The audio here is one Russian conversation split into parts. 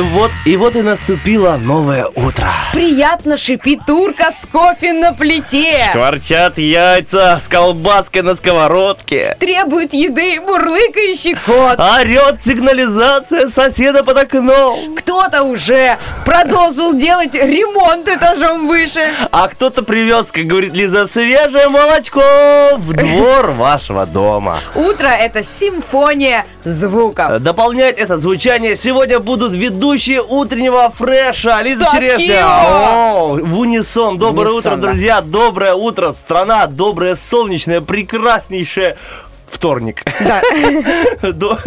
Вот, и вот и наступило новое утро. Приятно шипит турка с кофе на плите. Шкварчат яйца с колбаской на сковородке. Требует еды мурлыкающий кот. Орет сигнализация соседа под окном. Кто-то уже продолжил делать ремонт этажом выше. А кто-то привез, как говорит Лиза, свежее молочко в двор вашего дома. Утро — это симфония звуков. Дополнять это звучание сегодня будут ведущие утреннего фреша. Лиза Черешня. О, В унисон. Доброе Унисон, утро, да. друзья. Доброе утро, страна. Доброе, солнечное, прекраснейшее вторник. Да.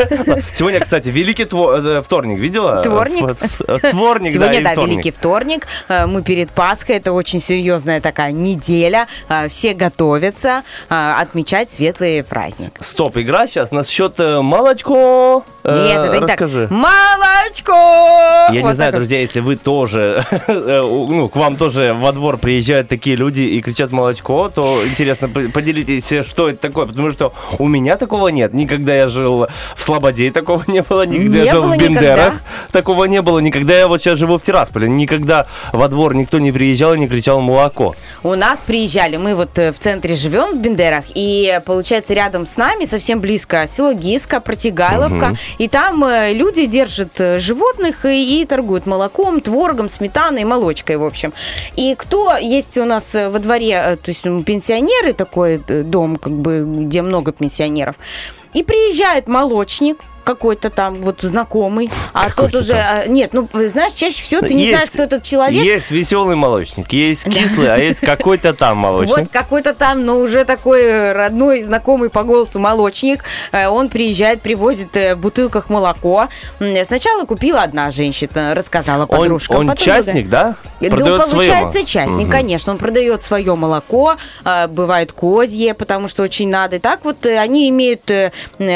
Сегодня, кстати, великий э, вторник. Видела? Вторник. Ф- ф- Вторник, Сегодня, да. Великий вторник. Э, Мы перед Пасхой. Это очень серьезная такая неделя. Э, Все готовятся э, отмечать светлый праздник. Стоп, игра сейчас на счет э, молочко. Э, Нет, это не Расскажи. так. Молочко! Я Вот не знаю, друзья, если вы тоже, э, ну, к вам тоже во двор приезжают такие люди и кричат молочко, то интересно, поделитесь, что это такое, потому что у меня такого нет. Никогда я жил в Слободе, такого не было, никогда Не я жил в Бендерах, никогда? такого не было, никогда я вот сейчас живу в Тирасполе, никогда во двор никто не приезжал и не кричал молоко. У нас приезжали, мы вот э, в центре живем, в Бендерах, и получается рядом с нами, совсем близко, село Гиска, Протигайловка, и там э, люди держат э, животных и, и торгуют молоком, творогом, сметаной, молочкой, в общем. И кто есть у нас э, во дворе, то есть м, пенсионеры, такой дом, как бы, где много пенсионеров, и приезжает молочник, какой-то там вот знакомый, а тот уже... а, Нет, ну, знаешь, чаще всего ты не Есть- знаешь, кто этот человек, Есть веселый молочник, есть кислый, а есть какой-то там молочник. Вот какой-то там, но уже такой э, родной, знакомый по голосу молочник. Э, Он приезжает, привозит э, в бутылках молоко. Сначала купила одна женщина, рассказала Он, подружкам. он потом частник, да? ну, Продает получается, своё? частник, Мгм. конечно. Он продает свое молоко, бывает козье, потому что очень надо. И так вот они имеют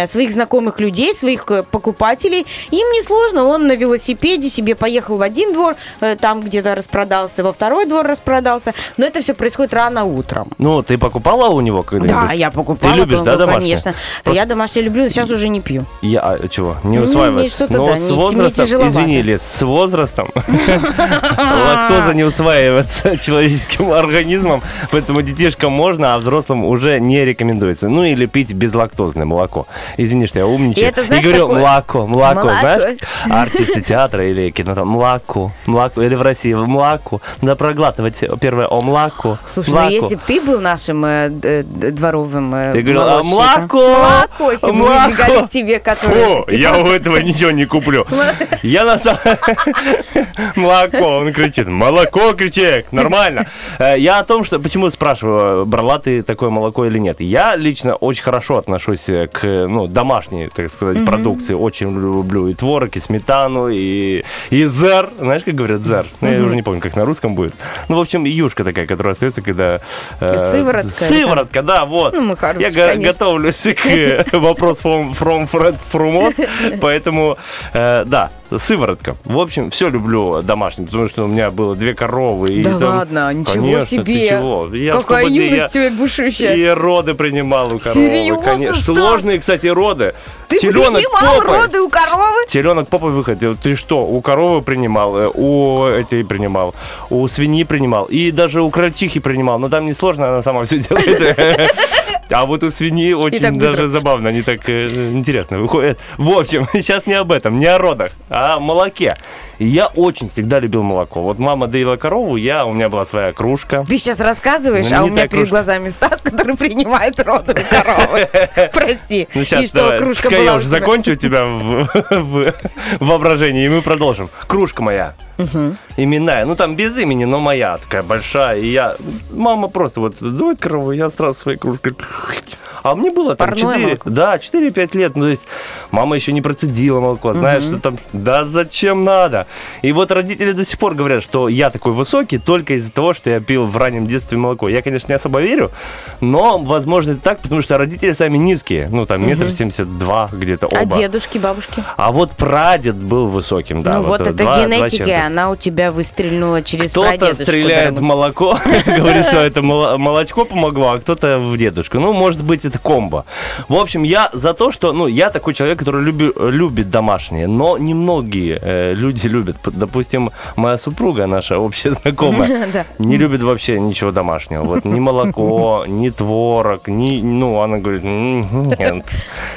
своих знакомых людей, своих э, покупателей. Им несложно, он на велосипеде себе поехал в один двор, э, там где-то распродался, во второй двор распродался. Но это все происходит рано утром. Ну, ты покупала у него когда-нибудь? Да, я покупала. Ты любишь, да, ну, домашнее? Конечно. Просто- Я домашнее люблю, сейчас уже не пью. Я, а, чего, не Ну, усваивается? Но да, с возрастом, извини, Лиз, с возрастом лактоза не усваивается человеческим организмом, поэтому детишкам можно, а взрослым уже не рекомендуется. Ну, или пить безлактозное молоко. Извини, что я умничаю. И это, знаешь, говорю такое- молоко, молоко, Молоко. знаешь? Артисты театра или кино, там, молоко, молоко, или в России молоко. Надо проглатывать первое о молоко. Слушай, молоко. ну если бы ты был нашим э, д- дворовым э, Ты говорил, а, молочником. молоко! Молоко, если бы мы выбегали к тебе, который... Фу, я у этого ничего не куплю. Я на самом... Молоко, он кричит. Молоко, кричит, нормально. Э, Я о том, что... Почему спрашиваю, брала ты такое молоко или нет? Я лично очень хорошо отношусь э, к ну, домашней, так сказать, продукции. Очень люблю и творог, и сметану, и, и зер. Знаешь, как говорят зер? Ну, я уже не помню, как на русском будет. Ну, в общем, юшка такая, которая остается, когда... э, Сыворотка, Сыворотка, да, вот. Ну, хорошие, Я конечно. готовлюсь к э, вопрос from, from Fred Frumos, поэтому, э, да, сыворотка. В общем, все люблю домашним, потому что у меня было две коровы. и Да там- ладно, ничего Конечно, ты себе. чего? Я Какая Слободе, юность я- у тебя бушущая. И роды принимал у коровы, Серьезно, конечно. Стас? Сложные, кстати, роды. Ты Теленок принимал попой. роды у коровы? Теленок попой выходил. Ты что, у коровы принимал, э, у этой принимал, у свиньи принимал, и даже у крольчихи принимал. Но там не сложно, она сама все делает. А вот у свиньи очень даже забавно, они так э, интересно выходят. В общем, сейчас не об этом, не о родах, а о молоке. И я очень всегда любил молоко. Вот мама доила корову, я, у меня была своя кружка. Ты сейчас рассказываешь, а у меня перед кружка. глазами Стас, который принимает роды у коровы. Прости. Ну И сейчас что, давай, кружка была я уже закончу тебя в, воображении, и мы продолжим. Кружка моя Именная. Ну, там без имени, но моя такая большая. И я... Мама просто вот дует корову, я сразу своей кружкой... А мне было там Парное 4, молоко. да, 4-5 лет. Ну, то есть мама еще не процедила молоко. Знаешь, что там, да зачем надо? И вот родители до сих пор говорят, что я такой высокий только из-за того, что я пил в раннем детстве молоко. Я, конечно, не особо верю, но, возможно, это так, потому что родители сами низкие. Ну, там, метр семьдесят два где-то оба. А дедушки, бабушки? А вот прадед был высоким, да. ну вот, это два- два генетика, и чем-то. она у тебя выстрельнула через Кто-то прадедушку. стреляет в дорогой. молоко, говорит, что это мол- молочко помогло, а кто-то в дедушку. Ну, может быть, это комбо. В общем, я за то, что, ну, я такой человек, который люби- любит домашнее, но немногие э, люди любят. Допустим, моя супруга, наша общая знакомая, не любит вообще ничего домашнего. Вот ни молоко, ни творог, ни, ну, она говорит, «М, нет,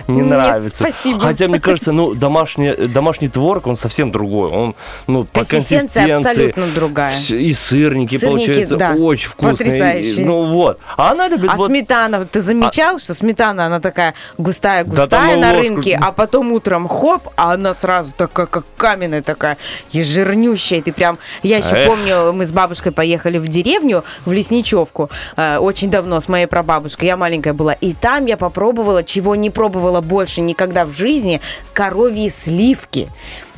не нравится. спасибо. Хотя, мне кажется, ну, домашний, домашний творог, он совсем другой. Он, ну, по консистенции. Абсолютно другая. И сырники, Сырники, получается, да, очень вкусные. потрясающие. Ну вот. А она любит А вот... сметана, ты замечал, что сметана, она такая густая, Да на ложку- рынке, а потом утром хоп, а она сразу такая, как каменная такая, и жирнющая. Ты прям, я еще Эх. помню, мы с бабушкой поехали в деревню, в Лесничевку, э, очень давно, с моей прабабушкой, я маленькая была, и там я попробовала, чего не пробовала больше никогда в жизни, коровьи сливки.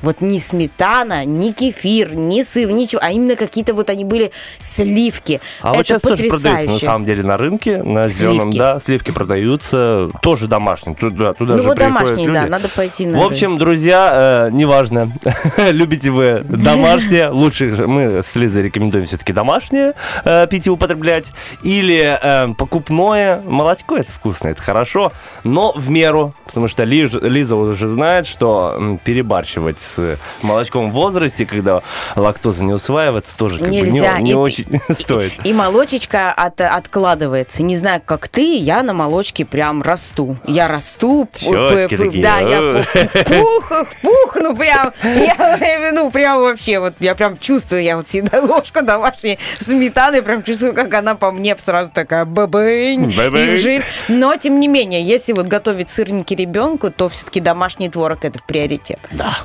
Вот ни сметана, ни кефир, ни сыр, ничего, а именно какие-то вот они были сливки. А Это вот сейчас тоже продаются, на потрясающе. самом деле, на рынке, на зеленом, Сливки. да, сливки продаются, тоже домашние, туда, туда Ну же вот домашние, люди. да, надо пойти на В общем, друзья, э, неважно, любите вы домашнее, лучше мы с Лизой рекомендуем все-таки домашнее э, пить и употреблять, или э, покупное молочко, это вкусно, это хорошо, но в меру, потому что Лиза уже знает, что перебарщивать с молочком в возрасте, когда лактоза не усваивается, тоже как Нельзя. бы не, не И очень стоит. И молочечка от- откладывается. Не знаю, как ты, я на молочке прям расту. Я расту. п- такие, Да, я о. пу- пух, пухну прям. Я, ну, прям вообще, вот я прям чувствую, я вот всегда ложка домашней сметаны, прям чувствую, как она по мне сразу такая бабынь, и в жир. Но, тем не менее, если вот готовить сырники ребенку, то все-таки домашний творог это приоритет.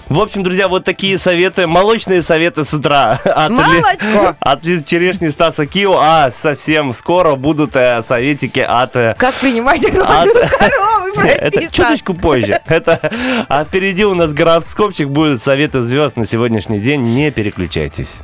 В общем, друзья, вот такие советы, молочные советы с утра от, Молочко. от Черешни Стаса Кио, а совсем скоро будут э, советики от... э, Как принимать от- родную корову, прости, Это Стас. чуточку позже. Это, а впереди у нас гороскопчик будут советы звезд на сегодняшний день. Не переключайтесь.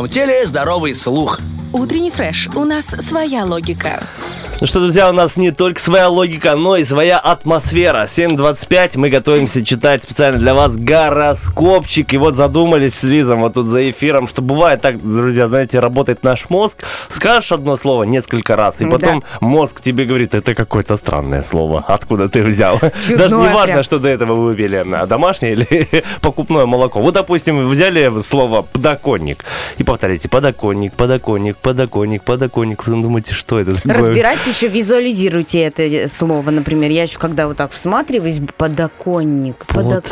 Здоровом теле здоровый слух. Утренний фреш. У нас своя логика. Ну что, друзья, у нас не только своя логика, но и своя атмосфера. 7.25, мы готовимся читать специально для вас гороскопчик. И вот задумались с Лизом вот тут за эфиром, что бывает так, друзья, знаете, работает наш мозг. Скажешь одно слово несколько раз, и Да. потом мозг тебе говорит, это какое-то странное слово. Откуда ты взял? Чудное Даже не важно, прям. что до этого вы выпили, а домашнее или покупное молоко. Вот, допустим, взяли слово подоконник и повторяете подоконник, подоконник, подоконник, подоконник. Вы думаете, что это такое? Разбирайте еще, визуализируйте это слово, например. Я еще когда вот так всматриваюсь, подоконник, подоконник,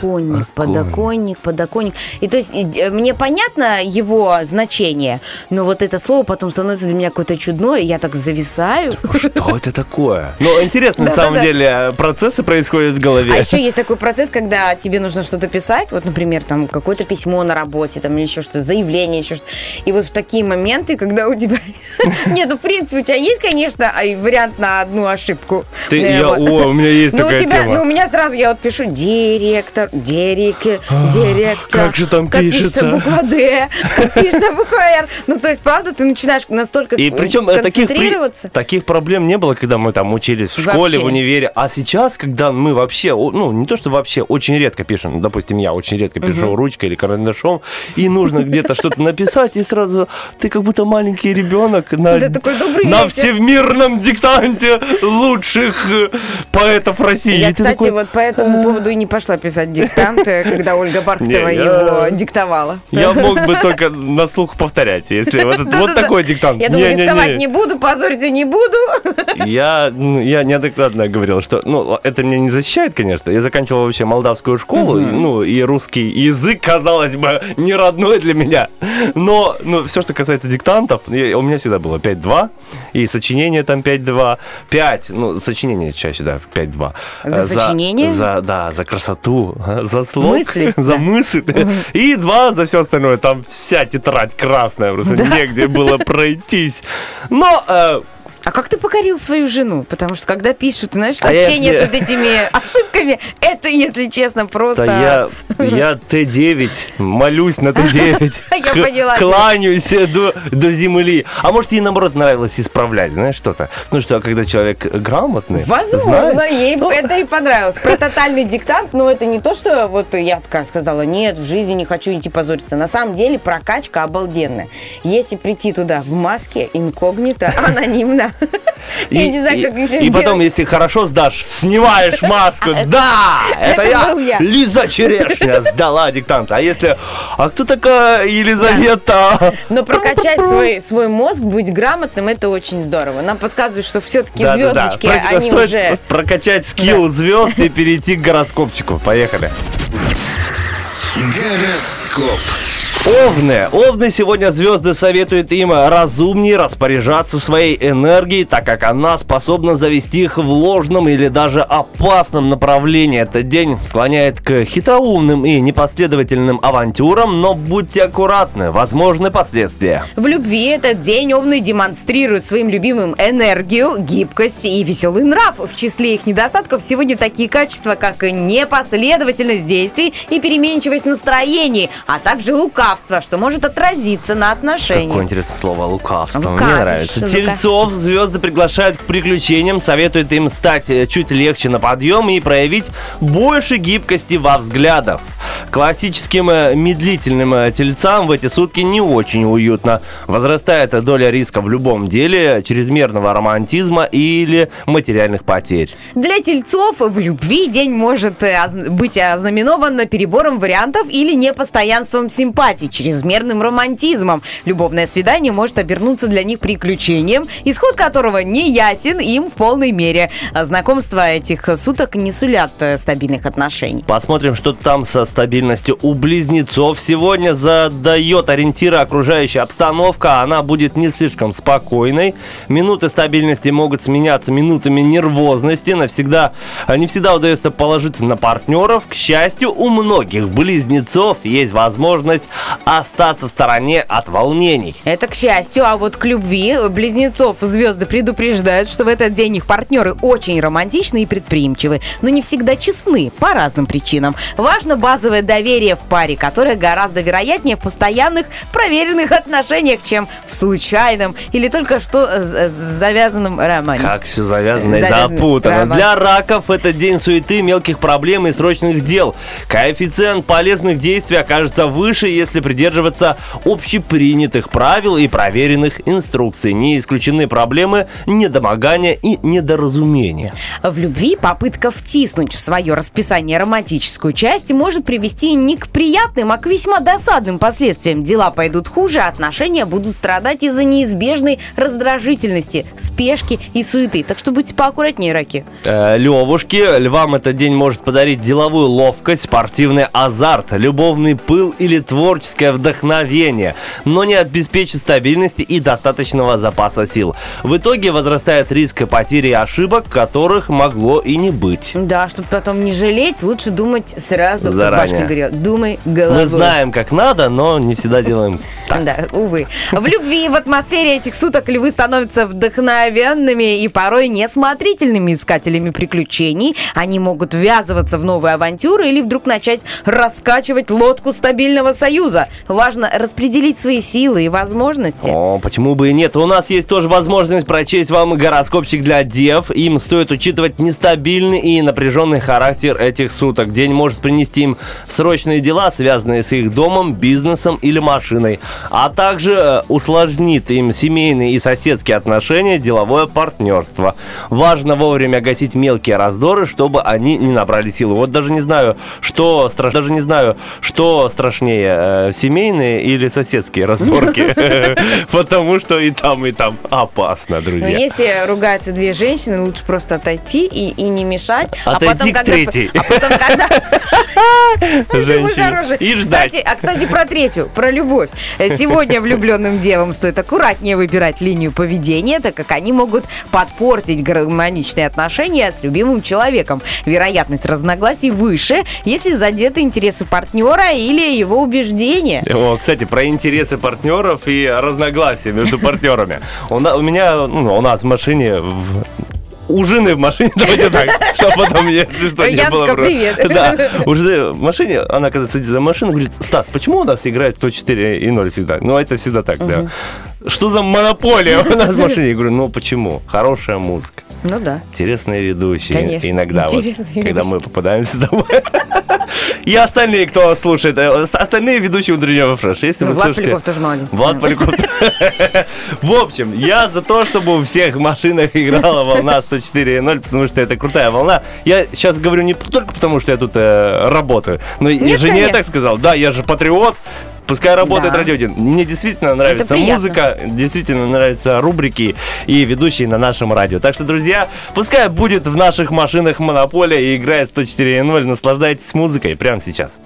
подоконник, подоконник. И то есть и, мне понятно его значение, но вот это слово потом становится для меня какое-то чудное, я так зависаю. Что это такое? Ну, интересно, на самом деле, процессы происходят в голове. А еще есть такой процесс, когда тебе нужно что-то писать, вот, например, там какое-то письмо на работе, там или еще что-то, заявление, еще что-то. И вот в такие моменты, когда у тебя... Нет, ну, в принципе, у тебя есть, конечно, а, вариант на одну ошибку. Ты- я- о, у меня есть такая тема. ну, у меня сразу, я вот пишу директор, дирек, директор. как же там как пишется? буква Д, как пишется буква Р. Ну, то есть, правда, ты начинаешь настолько И причем э, таких, при- таких проблем не было, когда мы там учились в школе, Вообще. в универе. А сейчас, когда мы вообще, ну, не то, что вообще, очень редко пишем, допустим, я очень редко пишу ручкой или карандашом, и нужно где-то что-то написать, и сразу ты как будто маленький ребенок на, Да, такой добрый на всемирном диктанте лучших э, поэтов России. Я, кстати, такой, вот по этому поводу и не пошла писать диктант, э, когда Ольга я- его диктовала. Я мог бы только на слух повторять, если вот, такой диктант. Я думаю, рисковать не буду, позориться не буду. Я, ну, я неоднократно говорил, что, ну, это меня не защищает, конечно. Я заканчивал вообще молдавскую школу, ну, и русский язык, казалось бы, не родной для меня. Но, ну, все, что касается диктантов, у меня всегда было 5-2, и сочинение там 5-2, 5, ну, сочинение чаще, да, 5-2. За сочинение? За, да, за красоту, за слог, Мысли, за да. мысль. И 2 за все остальное. Там вся тетрадь красная, просто негде было пройтись. Но э, А как ты покорил свою жену? Потому что когда пишут, знаешь, А я сообщения с вот этими ошибками, это, если честно, просто... Да я, я Т9, молюсь на Т9. Я поняла. Кланяюсь до, до земли. А может, ей, наоборот, нравилось исправлять, знаешь, что-то. Ну что, когда человек грамотный, Возможно, знает, ей ну, это и понравилось. Про тотальный диктант, но это не то, что вот я такая сказала, нет, в жизни не хочу идти позориться. На самом деле прокачка обалденная. Если прийти туда в маске, инкогнито, анонимно, я не знаю, как и, еще и потом, если хорошо сдашь, снимаешь маску. Да, это я, я. Лиза Черешня, сдала диктант. А если, а кто такая Елизавета? Но прокачать свой, свой мозг, быть грамотным, это очень здорово. Нам подсказывают, что все-таки звездочки, они уже... прокачать скилл звезд и перейти к гороскопчику. Поехали. Гороскоп. Овны. Овны сегодня звезды советуют им разумнее распоряжаться своей энергией, так как она способна завести их в ложном или даже опасном направлении. Этот день склоняет к хитроумным и непоследовательным авантюрам, но будьте аккуратны, возможны последствия. В любви этот день овны демонстрируют своим любимым энергию, гибкость и веселый нрав. В числе их недостатков сегодня такие качества, как непоследовательность действий и переменчивость настроений, а также лукавство, что может отразиться на отношениях. Какое интересное слово лукавство. Мне Лукавство, нравится. лука- Тельцов звезды приглашают к приключениям, советуют им стать э, чуть легче на подъем и проявить больше гибкости во взглядах. Классическим э, медлительным э, тельцам в эти сутки не очень уютно. Возрастает доля риска в любом деле, чрезмерного романтизма или материальных потерь. Для тельцов в любви день может быть ознаменован перебором вариантов или непостоянством симпатий, чрезмерным романтизмом. Любовное свидание может обернуться для них приключением, исход которого не ясен им в полной мере. А Знакомства этих суток не сулят э, стабильных отношений. Посмотрим, что там со стабильностью у близнецов. Сегодня задает ориентиры окружающая обстановка. Она будет не слишком спокойной. Минуты стабильности могут сменяться минутами нервозности. Навсегда, не всегда удается положиться на партнеров. К счастью, у многих близнецов есть возможность остаться в стороне от волнений. Это к счастью, а вот к любви близнецов звезды предупреждают, что в этот день их партнеры очень романтичны и предприимчивы, но не всегда честны по разным причинам. Важно базовое доверие в паре, которое гораздо вероятнее в постоянных проверенных отношениях, чем в случайном или только что завязанном романе. Как все завязано и запутано. прямо. Для раков это день суеты, мелких проблем и срочных дел. Коэффициент полезных действий окажется выше, если придерживаться общепринятых правил и проверенных инструкций. Не исключены проблемы недомогания и недоразумения. В любви попытка втиснуть в свое расписание романтическую часть может привести не к приятным, а к весьма досадным последствиям. Дела пойдут хуже, а отношения будут страдать из-за неизбежной раздражительности, спешки и суеты. Так что будьте поаккуратнее, раки. Э, Левушки, львам этот день может подарить деловую ловкость, спортивный азарт, любовный пыл или творческое вдохновение, но не обеспечит стабильности и достаточного запаса сил. В итоге возрастает риск потери и ошибок, которых могло и не быть. Да, чтобы потом не жалеть, лучше думать сразу, как Заранее. Башка говорила, думай головой. Мы знаем, как надо, но не всегда делаем так. Да, увы. В любви и в атмосфере этих суток львы становятся вдохновенными и порой несмотрительными искателями приключений. Они могут ввязываться в новые авантюры или вдруг начать раскачивать лодку стабильного союза. Важно распределить свои силы и возможности. О, почему бы и нет? У нас есть тоже возможность прочесть вам гороскопчик для дев. Им стоит учитывать нестабильный и напряженный характер этих суток. День может принести им срочные дела, связанные с их домом, бизнесом или машиной, а также э, усложнит им семейные и соседские отношения, деловое партнерство. Важно вовремя гасить мелкие раздоры, чтобы они не набрали силы. Вот даже не знаю, что страш... даже не знаю, что страшнее, э, семейные или соседские разборки, потому что и там, и там опасно, Но друзья. если ругаются две женщины, лучше просто отойти и, не мешать. Отойти к третьей. А потом, когда... И ждать. А, кстати, про третью, про любовь. Сегодня влюбленным девам стоит аккуратнее выбирать линию поведения, так как они могут подпортить гармоничные отношения с любимым человеком. Вероятность разногласий выше, если задеты интересы партнера или его убеждения. О, кстати, про интересы партнеров и разногласия между партнерами. У, меня, ну, у нас в машине в- у жены в машине, давайте так, чтобы потом, если что, не было... привет. Да, у жены в машине, она когда садится за машину, говорит, Стас, почему у нас играет 104 и 0 всегда? Ну, это всегда так, да. Что за монополия у нас в машине? Я говорю, ну, почему? Хорошая музыка. Ну да. Интересные ведущие. Конечно, Иногда вот, интересные когда ведущие. мы попадаемся с тобой. И остальные, кто слушает, э, остальные ведущие утреннего фреш. Если Ну, вы Влад слушаете- Поляков тоже молодец. Влад Поляков. В общем, я за то, чтобы у всех машинах играла волна 104.0, потому что это крутая волна. Я сейчас говорю не только потому, что я тут э, работаю, но и жене я так сказал. Да, я же патриот. Пускай работает Да. радио 1. Мне действительно нравится музыка, действительно нравятся рубрики и ведущие на нашем радио. Так что, друзья, пускай будет в наших машинах монополия и играет 104.0. Наслаждайтесь музыкой прямо сейчас.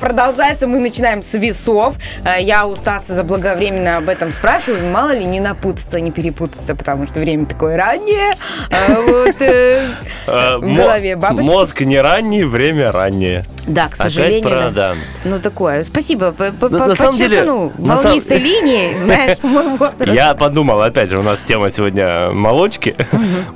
Продолжается. Мы начинаем с весов. Э, Я у Стаса заблаговременно об этом спрашиваю. Мало ли не напутаться, не перепутаться, потому что время такое раннее. А Вот, э, Э, в голове бабочки. Мозг не ранний, время раннее. Да, к Опять сожалению. про- да. Ну, такое. Спасибо. П- п- На- самом деле- волнистой линией, знаешь, мой возраст. Я подумал, опять же, у нас тема сегодня молочки.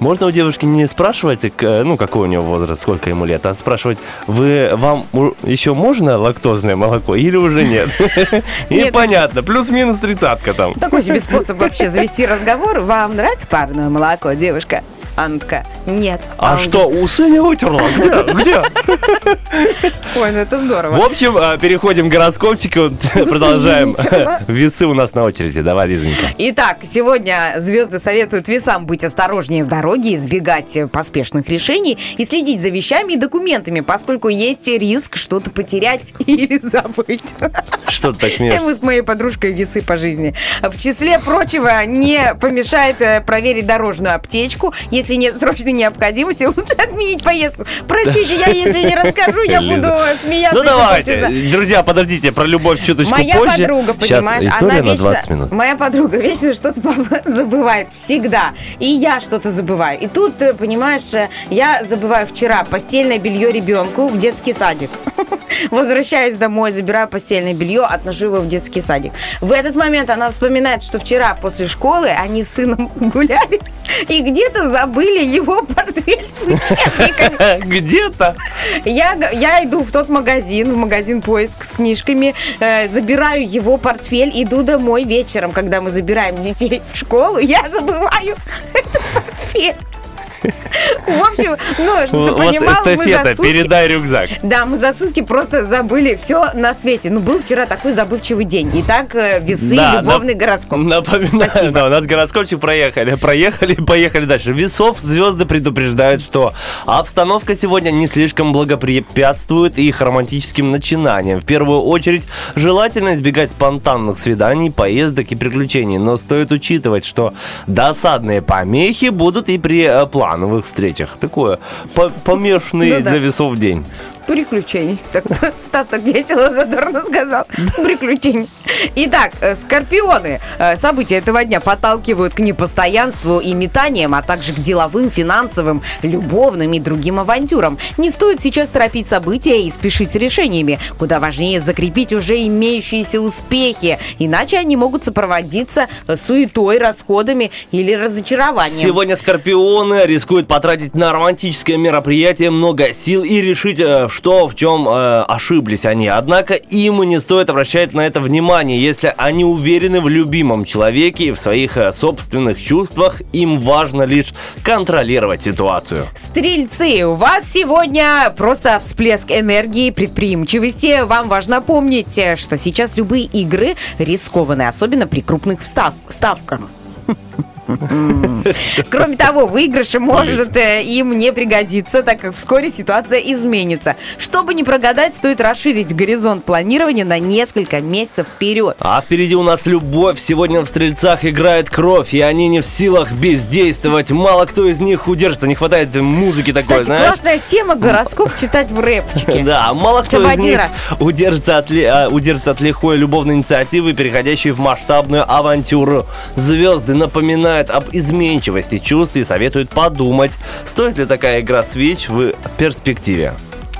Можно у девушки не спрашивать, ну, какой у нее возраст, сколько ему лет, а спрашивать, вы, вам еще можно лактозное молоко или уже нет? И Нет. понятно, плюс-минус тридцатка там. Такой себе способ вообще завести разговор. Вам нравится парное молоко, девушка? Анна такая, нет. А он что, усы не вытерла? Где? Ой, ну это здорово. В общем, э, переходим к гороскопчику, продолжаем. Весы у нас на очереди, давай, Лизонька. Итак, сегодня звезды советуют весам быть осторожнее в дороге, избегать поспешных решений и следить за вещами и документами, поскольку есть риск что-то потерять или забыть. Что ты так смеешься? мы с моей подружкой весы по жизни. В числе прочего, не помешает э, проверить дорожную аптечку. Если нет срочной необходимости, лучше отменить поездку. Простите, я если не расскажу, я буду смеяться Ну давайте, друзья, подождите, про любовь чуточку Моя позже. подруга, Сейчас понимаешь, она на вечно, 20 минут. моя подруга вечно что-то забывает всегда, и я что-то забываю. И тут, э, понимаешь, э, я забываю вчера постельное белье ребенку в детский садик. Возвращаюсь домой, забираю постельное белье, отношу его в детский садик. В этот момент она вспоминает, что вчера после школы они с сыном гуляли и где-то забыли его портфель с учебниками. Где-то. Я, я иду в тот магазин, в магазин поиск с книжками, э, забираю его портфель, иду домой вечером, когда мы забираем детей в школу, я забываю этот портфель. В общем, ну, чтобы ты понимал, мы за сутки... передай рюкзак. Да, мы за сутки просто забыли все на свете. Ну, был вчера такой забывчивый день. Итак, э, весы, Да, любовный нап- гороскоп. Напоминаю, Спасибо. да, у нас гороскопчик проехали. Проехали, поехали дальше. Весов звезды предупреждают, что обстановка сегодня не слишком благоприятствует их романтическим начинаниям. В первую очередь, желательно избегать спонтанных свиданий, поездок и приключений. Но стоит учитывать, что досадные помехи будут и при э, плановых встречах. Такое по- помешанный Ну да. для весов день. Приключений. Так Стас так весело, задорно сказал. Приключений. Итак, э, скорпионы. Э, События этого дня подталкивают к непостоянству и метаниям, а также к деловым, финансовым, любовным и другим авантюрам. Не стоит сейчас торопить события и спешить с решениями. Куда важнее закрепить уже имеющиеся успехи, иначе они могут сопроводиться суетой, расходами или разочарованием. Сегодня скорпионы рискуют потратить на романтическое мероприятие много сил и решить, э, что в чем э, ошиблись они. Однако им не стоит обращать на это внимание, если они уверены в любимом человеке и в своих э, собственных чувствах. Им важно лишь контролировать ситуацию. Стрельцы, у вас сегодня просто всплеск энергии, предприимчивости. Вам важно помнить, э, что сейчас любые игры рискованы, особенно при крупных встав- ставках. Кроме того, выигрыш может э, им не пригодиться, так как вскоре ситуация изменится. Чтобы не прогадать, стоит расширить горизонт планирования на несколько месяцев вперед. А впереди у нас любовь. Сегодня в стрельцах играет кровь, и они не в силах бездействовать. Мало кто из них удержится. Не хватает музыки такой, Кстати, знаешь. классная тема гороскоп читать в рэпчике. Да, мало кто из них удержится от, а, удержится от лихой любовной инициативы, переходящей в масштабную авантюру. Звезды напоминают об изменчивости чувств и советуют подумать, стоит ли такая игра свеч в перспективе.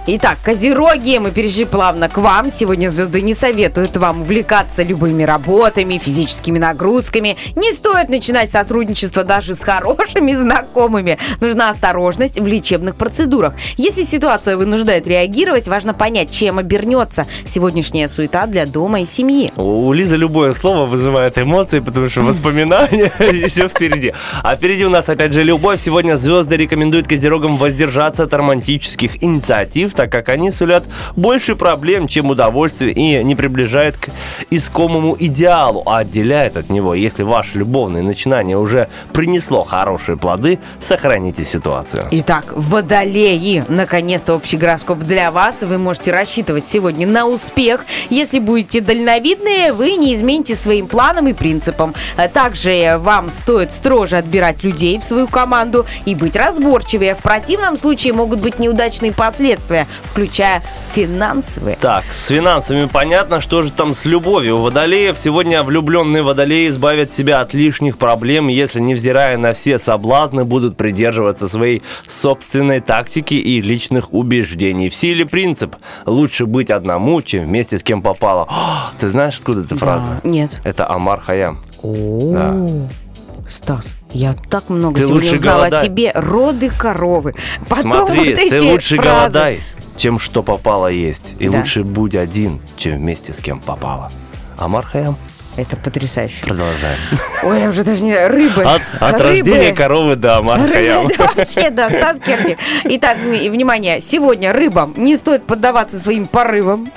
Итак, козероги, мы перешли плавно к вам. Сегодня звезды не советуют вам увлекаться любыми работами, физическими нагрузками. Не стоит начинать сотрудничество даже с хорошими знакомыми. Нужна осторожность в лечебных процедурах. Если ситуация вынуждает реагировать, важно понять, чем обернется сегодняшняя суета для дома и семьи. У Лизы любое слово вызывает эмоции, потому что воспоминания и все впереди. А впереди у нас опять же любовь. Сегодня звезды рекомендуют козерогам воздержаться от романтических инициатив, так как они сулят больше проблем, чем удовольствие и не приближают к искомому идеалу, а отделяет от него. Если ваше любовное начинание уже принесло хорошие плоды, сохраните ситуацию. Итак, водолеи. Наконец-то общий гороскоп для вас. Вы можете рассчитывать сегодня на успех. Если будете дальновидные, вы не измените своим планам и принципам. А Также вам стоит строже отбирать людей в свою команду и быть разборчивее. В противном случае могут быть неудачные последствия, включая финансовые. Так, с финансами понятно, что же там с любовью у водолеев. Сегодня влюбленные водолеи избавят себя от лишних проблем, если, невзирая на все соблазны, будут придерживаться своей собственной тактики и личных убеждений. В силе принцип «лучше быть одному, чем вместе с кем попало». О, ты знаешь, откуда эта фраза? Нет. Это Амар Хаям. Да. Стас, я так много Ты сегодня узнала о голодай. тебе. Роды коровы. Потом Смотри, вот эти ты лучше фразы. голодай, чем что попало есть. И Да. лучше будь один, чем вместе с кем попало. Амар Хаям. Это потрясающе. Продолжаем. Ой, я уже даже не... Рыбы. От, от Рыбы. рождения коровы до Амар Хаям. Рыбы, да, Вообще, да, Стас Керпи. Итак, внимание, сегодня рыбам не стоит поддаваться своим порывам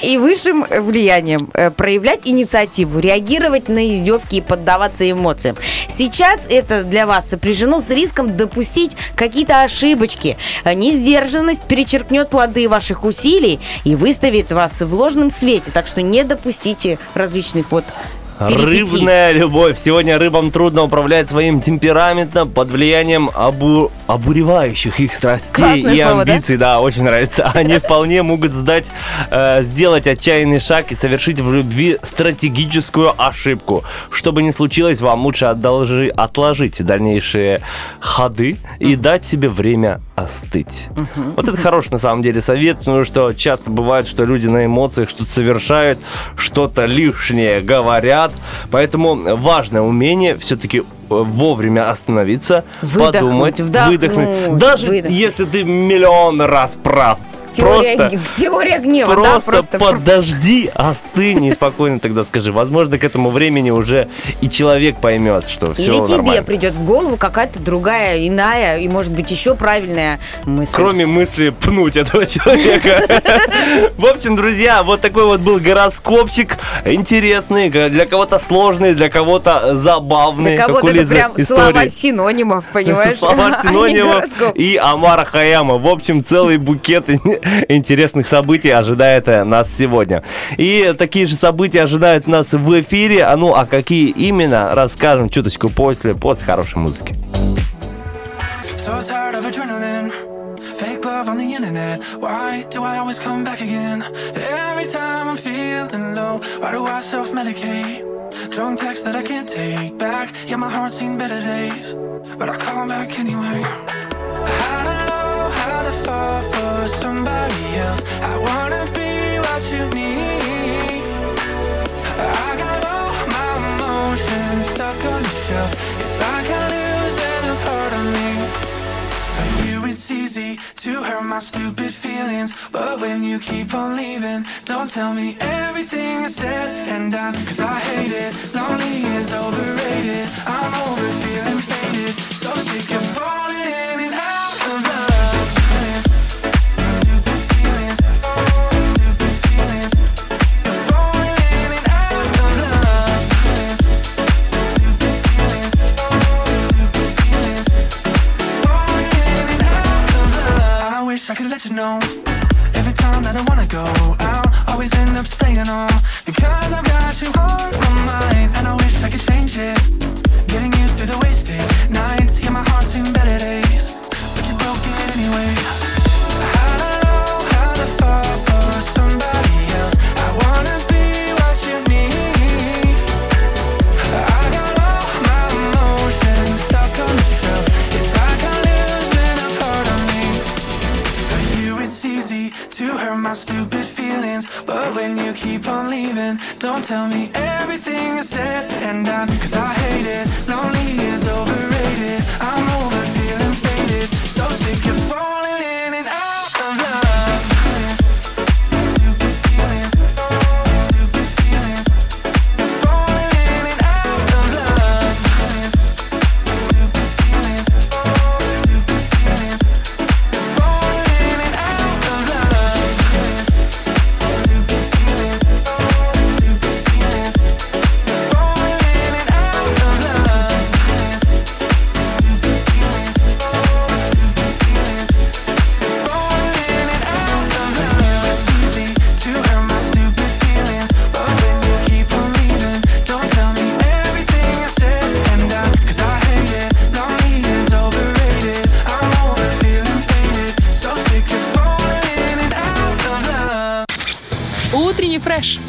и высшим влиянием э, проявлять инициативу, реагировать на издевки и поддаваться эмоциям. Сейчас это для вас сопряжено с риском допустить какие-то ошибочки. Несдержанность перечеркнет плоды ваших усилий и выставит вас в ложном свете. Так что не допустите различных вот Рыбная любовь. Сегодня рыбам трудно управлять своим темпераментом под влиянием обу- обуревающих их страстей Классное и слово, да? амбиций. Да? очень нравится. Они вполне могут сдать, э, сделать отчаянный шаг и совершить в любви стратегическую ошибку. Что бы ни случилось, вам лучше отложи- отложить дальнейшие ходы и дать себе время остыть. Вот это хороший на самом деле совет, потому что часто бывает, что люди на эмоциях что-то совершают, что-то лишнее говорят. Поэтому важное умение все-таки вовремя остановиться, Выдохнуть, подумать, вдохнуть, выдохнуть. Даже выдохнуть. если ты миллион раз прав. Теория, просто г- теория гнева, Просто, да, просто пр- подожди, остынь и спокойно тогда скажи. Возможно, к этому времени уже и человек поймет, что все Или тебе нормально. придет в голову какая-то другая, иная и, может быть, еще правильная мысль. Кроме мысли пнуть этого человека. В общем, друзья, вот такой вот был гороскопчик. Интересный, для кого-то сложный, для кого-то забавный. Для кого-то это прям словарь синонимов, понимаешь? Словарь синонимов и Амара Хаяма. В общем, целый букет интересных событий ожидает э, нас сегодня. И такие же события ожидают нас в эфире. А ну, а какие именно, расскажем чуточку после, после хорошей музыки. So tired of adrenaline. Fake love on the internet. Why do I always come back again? Every time I'm feeling low, why do I self medicate? Drunk text that I can't take back. Yeah, my heart's seen better days, but I call back anyway. I stupid feelings. But when you keep on leaving, don't tell me everything is said and done. Cause I hate it. Lonely is overrated. I'm over feeling faded. So sick of falling in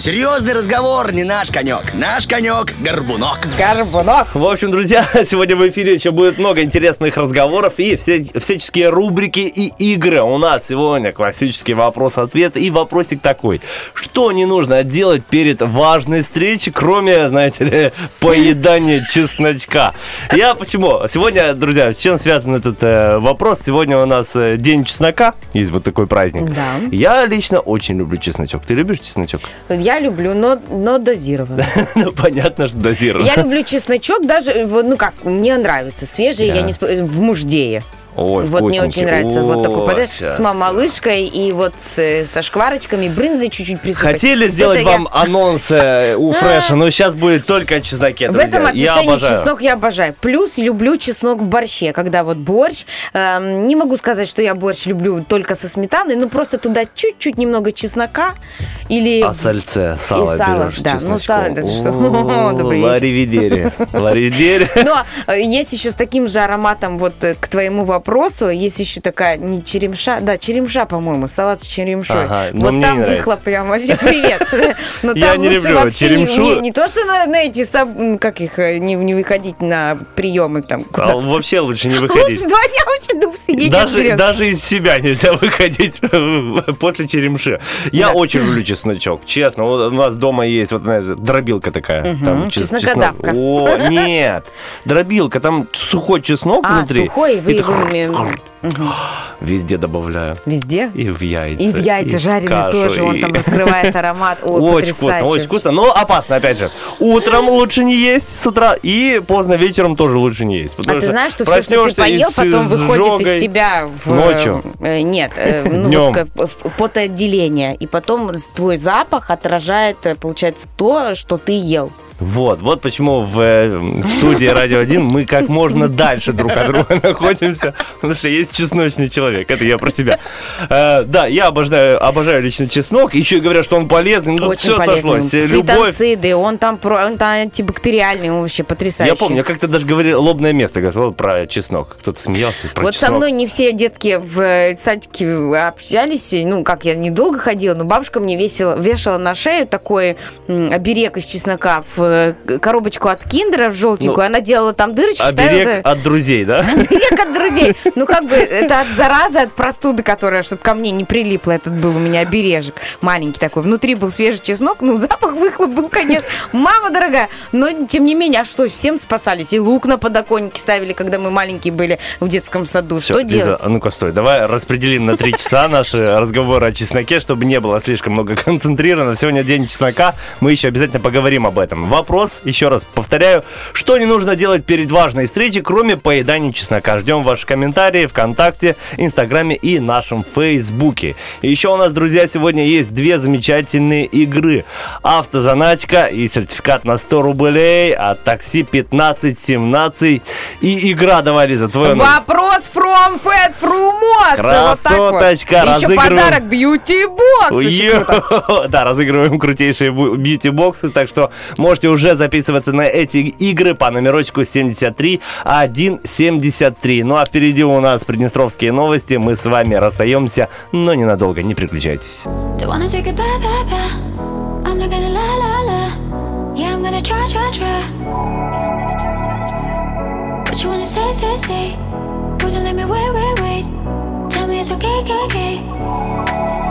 Серьезный разговор не наш конек. Наш конек – горбунок. Горбунок. В общем, друзья, сегодня в эфире еще будет много интересных разговоров и все, всяческие рубрики и игры. У нас сегодня классический вопрос-ответ и вопросик такой. Что не нужно делать перед важной встречей, кроме, знаете ли, поедания чесночка? Я почему? Сегодня, друзья, с чем связан этот э, вопрос? Сегодня у нас э, День чеснока, есть вот такой праздник. Да. Я лично очень люблю чесночок. Ты любишь чесночок? Я люблю, но, но дозированно. Ну, понятно, что дозировано. Я люблю чесночок, даже, ну как, мне нравится. Свежий, я не в муждее. Ой, вот мне вкусненький. очень нравится. вот такой О, щас. с мамалышкой и вот с- со шкварочками, брынзой чуть-чуть присыпать. Хотели сделать это я- вам анонс э, у Фреша, но сейчас будет только о чесноке, В этом отношении чеснок я обожаю. Плюс люблю чеснок в борще, когда вот борщ. эм, не могу сказать, что я борщ люблю только со сметаной, но просто туда чуть-чуть немного чеснока или... А сальце, сало И сало, берешь да. Ну, сало, это что? О, Добрый вечер. Ларивидери. Ларивидери. Но э, есть еще с таким же ароматом, вот э, к твоему вопросу, есть еще такая не черемша, да, черемша, по-моему, салат с черемшой. Ага, но вот там не выхлоп прям вообще привет. Но Я там не лучше люблю вообще не- черемшу. Не не то, что на эти, как их, э, не не выходить на приемы там. А. Вообще лучше не Лучше выходить. два дня вообще дома сидеть. Даже, из себя нельзя выходить после черемши. Я очень люблю чесночок, честно. Вот у нас дома есть вот знаешь, дробилка такая. Там чес- чеснокодавка. чеснок. О, нет. Дробилка, там сухой чеснок А, внутри. сухой, вы И его м, Везде добавляю. везде? И в яйца. И в яйца в жареные кашу, тоже, он и- там раскрывает аромат. Ой, Очень вкусно, очень вкусно, но опасно, опять же. Утром лучше не есть с утра, и поздно вечером тоже лучше не есть. А ты знаешь, что все, что ты и поел, потом выходит из тебя в... Ночью. э, нет, э, ну, Днем. в- в потоотделение. И потом твой запах отражает, э, получается, то, что ты ел. Вот, вот почему в, э, в студии Радио 1 мы как можно дальше друг от друга находимся, потому что есть чесночный человек, это я про себя. Э, да, я обожаю, обожаю лично чеснок, еще и говорят, что он полезный, ну Очень все полезный. сошлось, любовь. Фитонциды, он там, про, он там антибактериальный, он вообще потрясающий. Я помню, я как-то даже говорил лобное место, говорил про чеснок, кто-то смеялся про Вот со чеснок. мной не все детки в э, садике общались, ну, как я недолго ходила, но бабушка мне весила, вешала на шею такой оберег из чеснока в э, коробочку от киндера в желтенькую, Ну, она делала там дырочки, ставила... Оберег это- от друзей, да? Оберег от друзей. Ну, как бы, это от заразы, от простуды, которая, чтобы ко мне не прилипла, этот был у меня обережек маленький такой. Внутри был свежий чеснок, ну, запах выхлоп был, конечно. Мама дорогая. Но, тем не менее, а что, всем спасались. И лук на подоконнике ставили, когда мы маленькие были в детском саду. Всё, что Лиза, делать? а ну-ка стой, давай распределим на три часа наши разговоры о чесноке, чтобы не было слишком много концентрировано. Сегодня день чеснока, мы еще обязательно поговорим об этом. Вопрос, еще раз повторяю, что не нужно делать перед важной встречей, кроме поедания чеснока. Ждем ваши комментарии ВКонтакте, Инстаграме и нашем Фейсбуке. Еще у нас, друзья, сегодня есть две замечательные игры. Автозаначка и сертификат на 100 рублей от такси 1517. И игра, давай, Лиза, твой. Вопрос from Fat Frumos. Красоточка, Вот вот. Еще подарок круто. Да, разыгрываем крутейшие бьюти-боксы, так что можете уже записываться на эти игры по номерочку 73 173. Ну а впереди у нас приднестровские новости. Мы с вами расстаемся, но ненадолго, не переключайтесь. Would you let me wait, wait, wait? Tell me it's okay, okay, okay.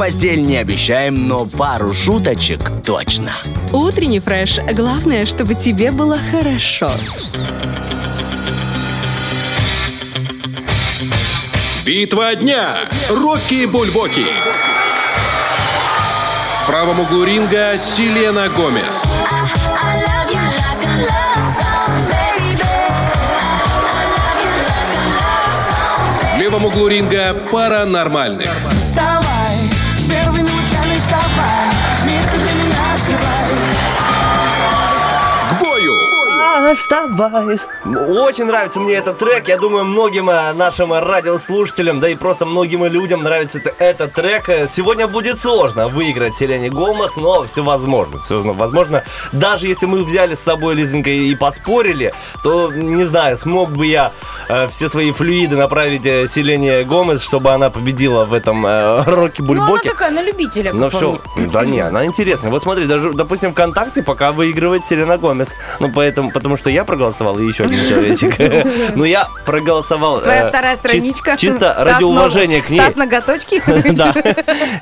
постель не обещаем, но пару шуточек точно. Утренний фреш. Главное, чтобы тебе было хорошо. Битва дня. Рокки Бульбоки. В правом углу ринга Селена Гомес. В левом углу ринга Паранормальных. Вставай, А, Вставай. Очень нравится мне этот трек. Я думаю, многим э, нашим радиослушателям, да и просто многим людям нравится это- этот трек. Сегодня будет сложно выиграть Селене Гомес, но все возможно. Все возможно. Даже если мы взяли с собой Лизонькой и поспорили, то, не знаю, смог бы я все свои флюиды направить э, Селене Гомес, чтобы она победила в этом э, роке Ну, она такая на любителя. Ну как по все, да не, она интересная. Вот смотри, даже, допустим, ВКонтакте пока выигрывает Селена Гомес. Ну, поэтому, потому что я проголосовал, и еще один человечек. Но я проголосовал... Твоя э, вторая страничка. Чисто ради уважения к ней. Стас ноготочки. Да.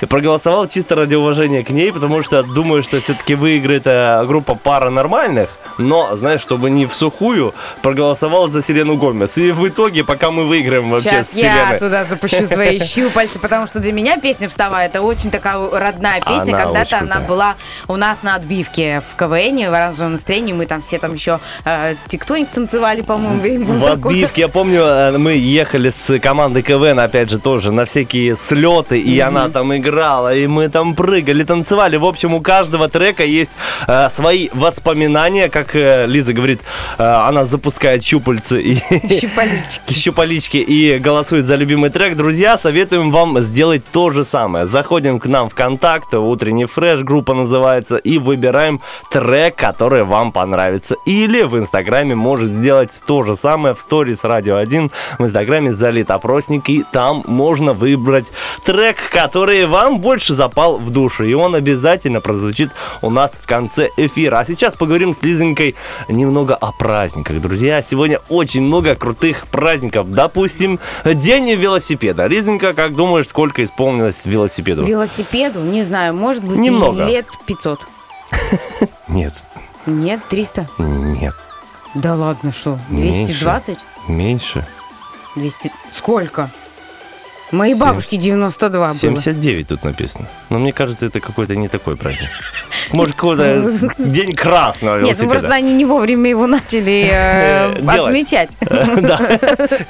Проголосовал чисто ради уважения к ней, потому что думаю, что все-таки выиграет э, группа пара нормальных. Но, знаешь, чтобы не в сухую, проголосовал за Селену Гомес. И в итоге, пока мы выиграем вообще Сейчас с я Селеной... туда запущу свои щупальца, потому что для меня песня «Вставай» это очень такая родная песня. Она Когда-то она была у нас на отбивке в КВН, в оранжевом настроении. Мы там все там еще э, тиктоник танцевали, по-моему, В такое. отбивке, я помню, э, мы ехали с командой КВН, опять же, тоже на всякие слеты, и она там играла, и мы там прыгали, танцевали. В общем, у каждого трека есть э, свои воспоминания, как э, Лиза говорит, э, она запускает щупальцы и Щупалички. щупалички и голосует за любимый трек. Друзья, советуем вам сделать то же самое. Заходим к нам в контакт, утренний фреш, группа называется, и выбираем трек, который вам понравится. Или в инстаграме может сделать то же самое в сторис Радио 1. В инстаграме залит опросник, и там можно выбрать трек, который вам больше запал в душу. И он обязательно прозвучит у нас в конце эфира. А сейчас поговорим с Лизонькой немного о праздниках, друзья. Сегодня очень много крутых праздников. Допустим, День велосипеда. Лизонька, как думаешь, сколько исполнилось велосипеду? Велосипеду, не знаю, может быть, Немного. лет 500. Нет, Нет, 300. нет, Да ладно, что? Меньше. 220? меньше. 200... Сколько? Моей Семь- бабушке 92 было. 79 тут написано. Но мне кажется, это какой-то не такой праздник. Может, какой-то день красного Нет, ну просто велосипеда. они не вовремя его начали э, отмечать. Да.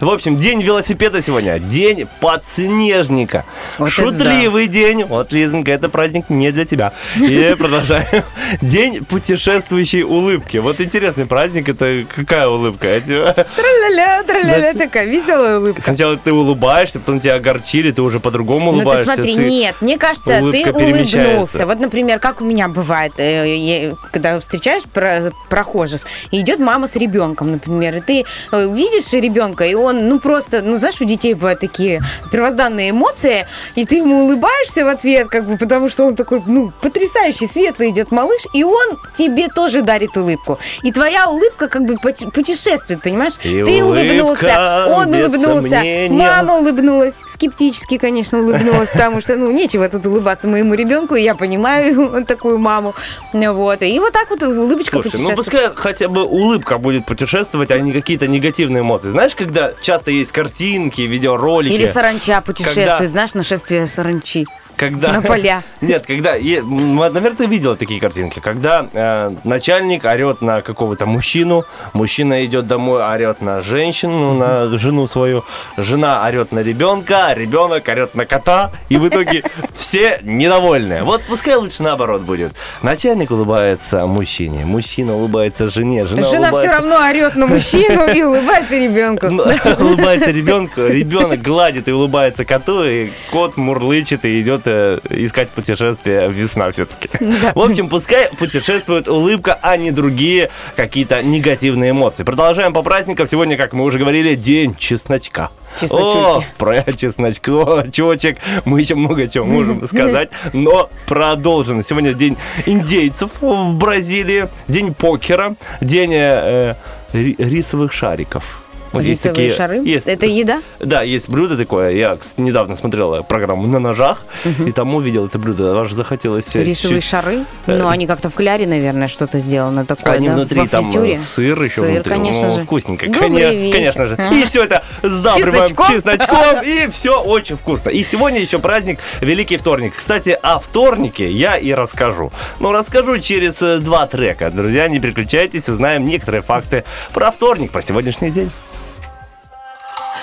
В общем, день велосипеда сегодня. День подснежника. Шутливый день. Вот, Лизонька, это праздник не для тебя. И продолжаем. День путешествующей улыбки. Вот интересный праздник. Это какая улыбка? Тра-ля-ля, тра-ля-ля, такая веселая улыбка. Сначала ты улыбаешься, потом тебя огорчили, ты уже по-другому Ну ты улыбаешься. смотри, нет, мне кажется, ты улыбнулся. Вот, например, как у меня бывает, э, когда встречаешь про- прохожих, и идет мама с ребенком, например, и ты э, видишь ребенка, и он, ну просто, ну знаешь, у детей бывают такие первозданные эмоции, и ты ему улыбаешься в ответ, как бы, потому что он такой, ну, потрясающий, светлый идет малыш, и он тебе тоже дарит улыбку. И твоя улыбка как бы путешествует, понимаешь? И ты улыбнулся, он улыбнулся, сомнения. мама улыбнулась, скептически, конечно, улыбнулась, потому что, ну, нечего тут улыбаться моему ребенку, и я понимаю такую маму, вот, и вот так вот улыбочка Слушай, ну пускай хотя бы улыбка будет путешествовать, а не какие-то негативные эмоции. Знаешь, когда часто есть картинки, видеоролики. Или саранча путешествует, Когда- знаешь, нашествие саранчи когда... на поля. Нет, когда... Наверное, ты видела такие картинки. Когда э, начальник орет на какого-то мужчину, мужчина идет домой, орет на женщину, на жену свою, жена орет на ребенка, ребенок орет на кота, и в итоге все недовольны. Вот пускай лучше наоборот будет. Начальник улыбается мужчине, мужчина улыбается жене, жена, Жена все улыбается... равно орет на мужчину и улыбается ребенку. Ну, улыбается ребенку, ребенок гладит и улыбается коту, и кот мурлычет и идет э, искать путешествие весна все-таки. В общем, пускай путешествует улыбка, а не другие какие-то негативные эмоции. Продолжаем по праздникам. Сегодня, как мы уже говорили, день чесночка. Чесночульки. О, про чесночочек мы еще много чего можем сказать, но продолжим. Сегодня день индейцев в Бразилии, день покера, день э, ри- рисовых шариков. Вот есть такие- шары? есть- Это еда? Да, есть блюдо такое. Я недавно смотрела программу на ножах, и там увидел это блюдо. Аж захотелось э, Рисовые чуть- шары? Ну, они как-то в кляре, наверное, что-то сделано такое, Они да? внутри, Во там фритюре? э, сыр еще Сыр, внутри. конечно же. Вкусненько. Добрый Коне- вечер. Конечно же. И все это сдабриваем чесночком? чесночком, и все очень вкусно. И сегодня еще праздник Великий Вторник. Кстати, о вторнике я и расскажу. Но расскажу через э, два трека. Друзья, не переключайтесь, узнаем некоторые факты про вторник, про сегодняшний день.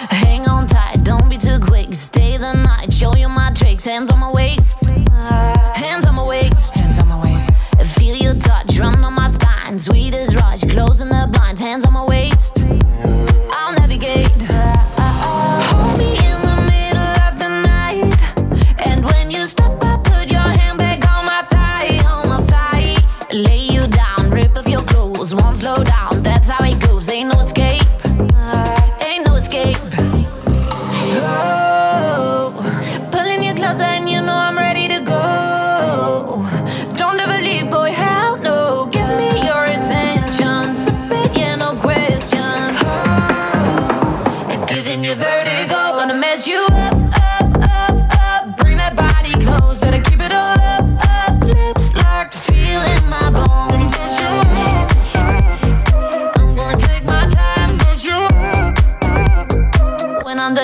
Hang on tight, don't be too quick. Stay the night, show you my tricks. Hands on my waist, hands on my waist, hands on my waist. Feel your touch run on my spine. Sweet as rush, closing the blinds. Hands on my waist, I'll navigate. Hold me in the middle of the night, and when you stop, I put your hand back on my thigh, on my thigh. Lay you down, rip off your clothes, won't slow down. That's how it goes. Ain't no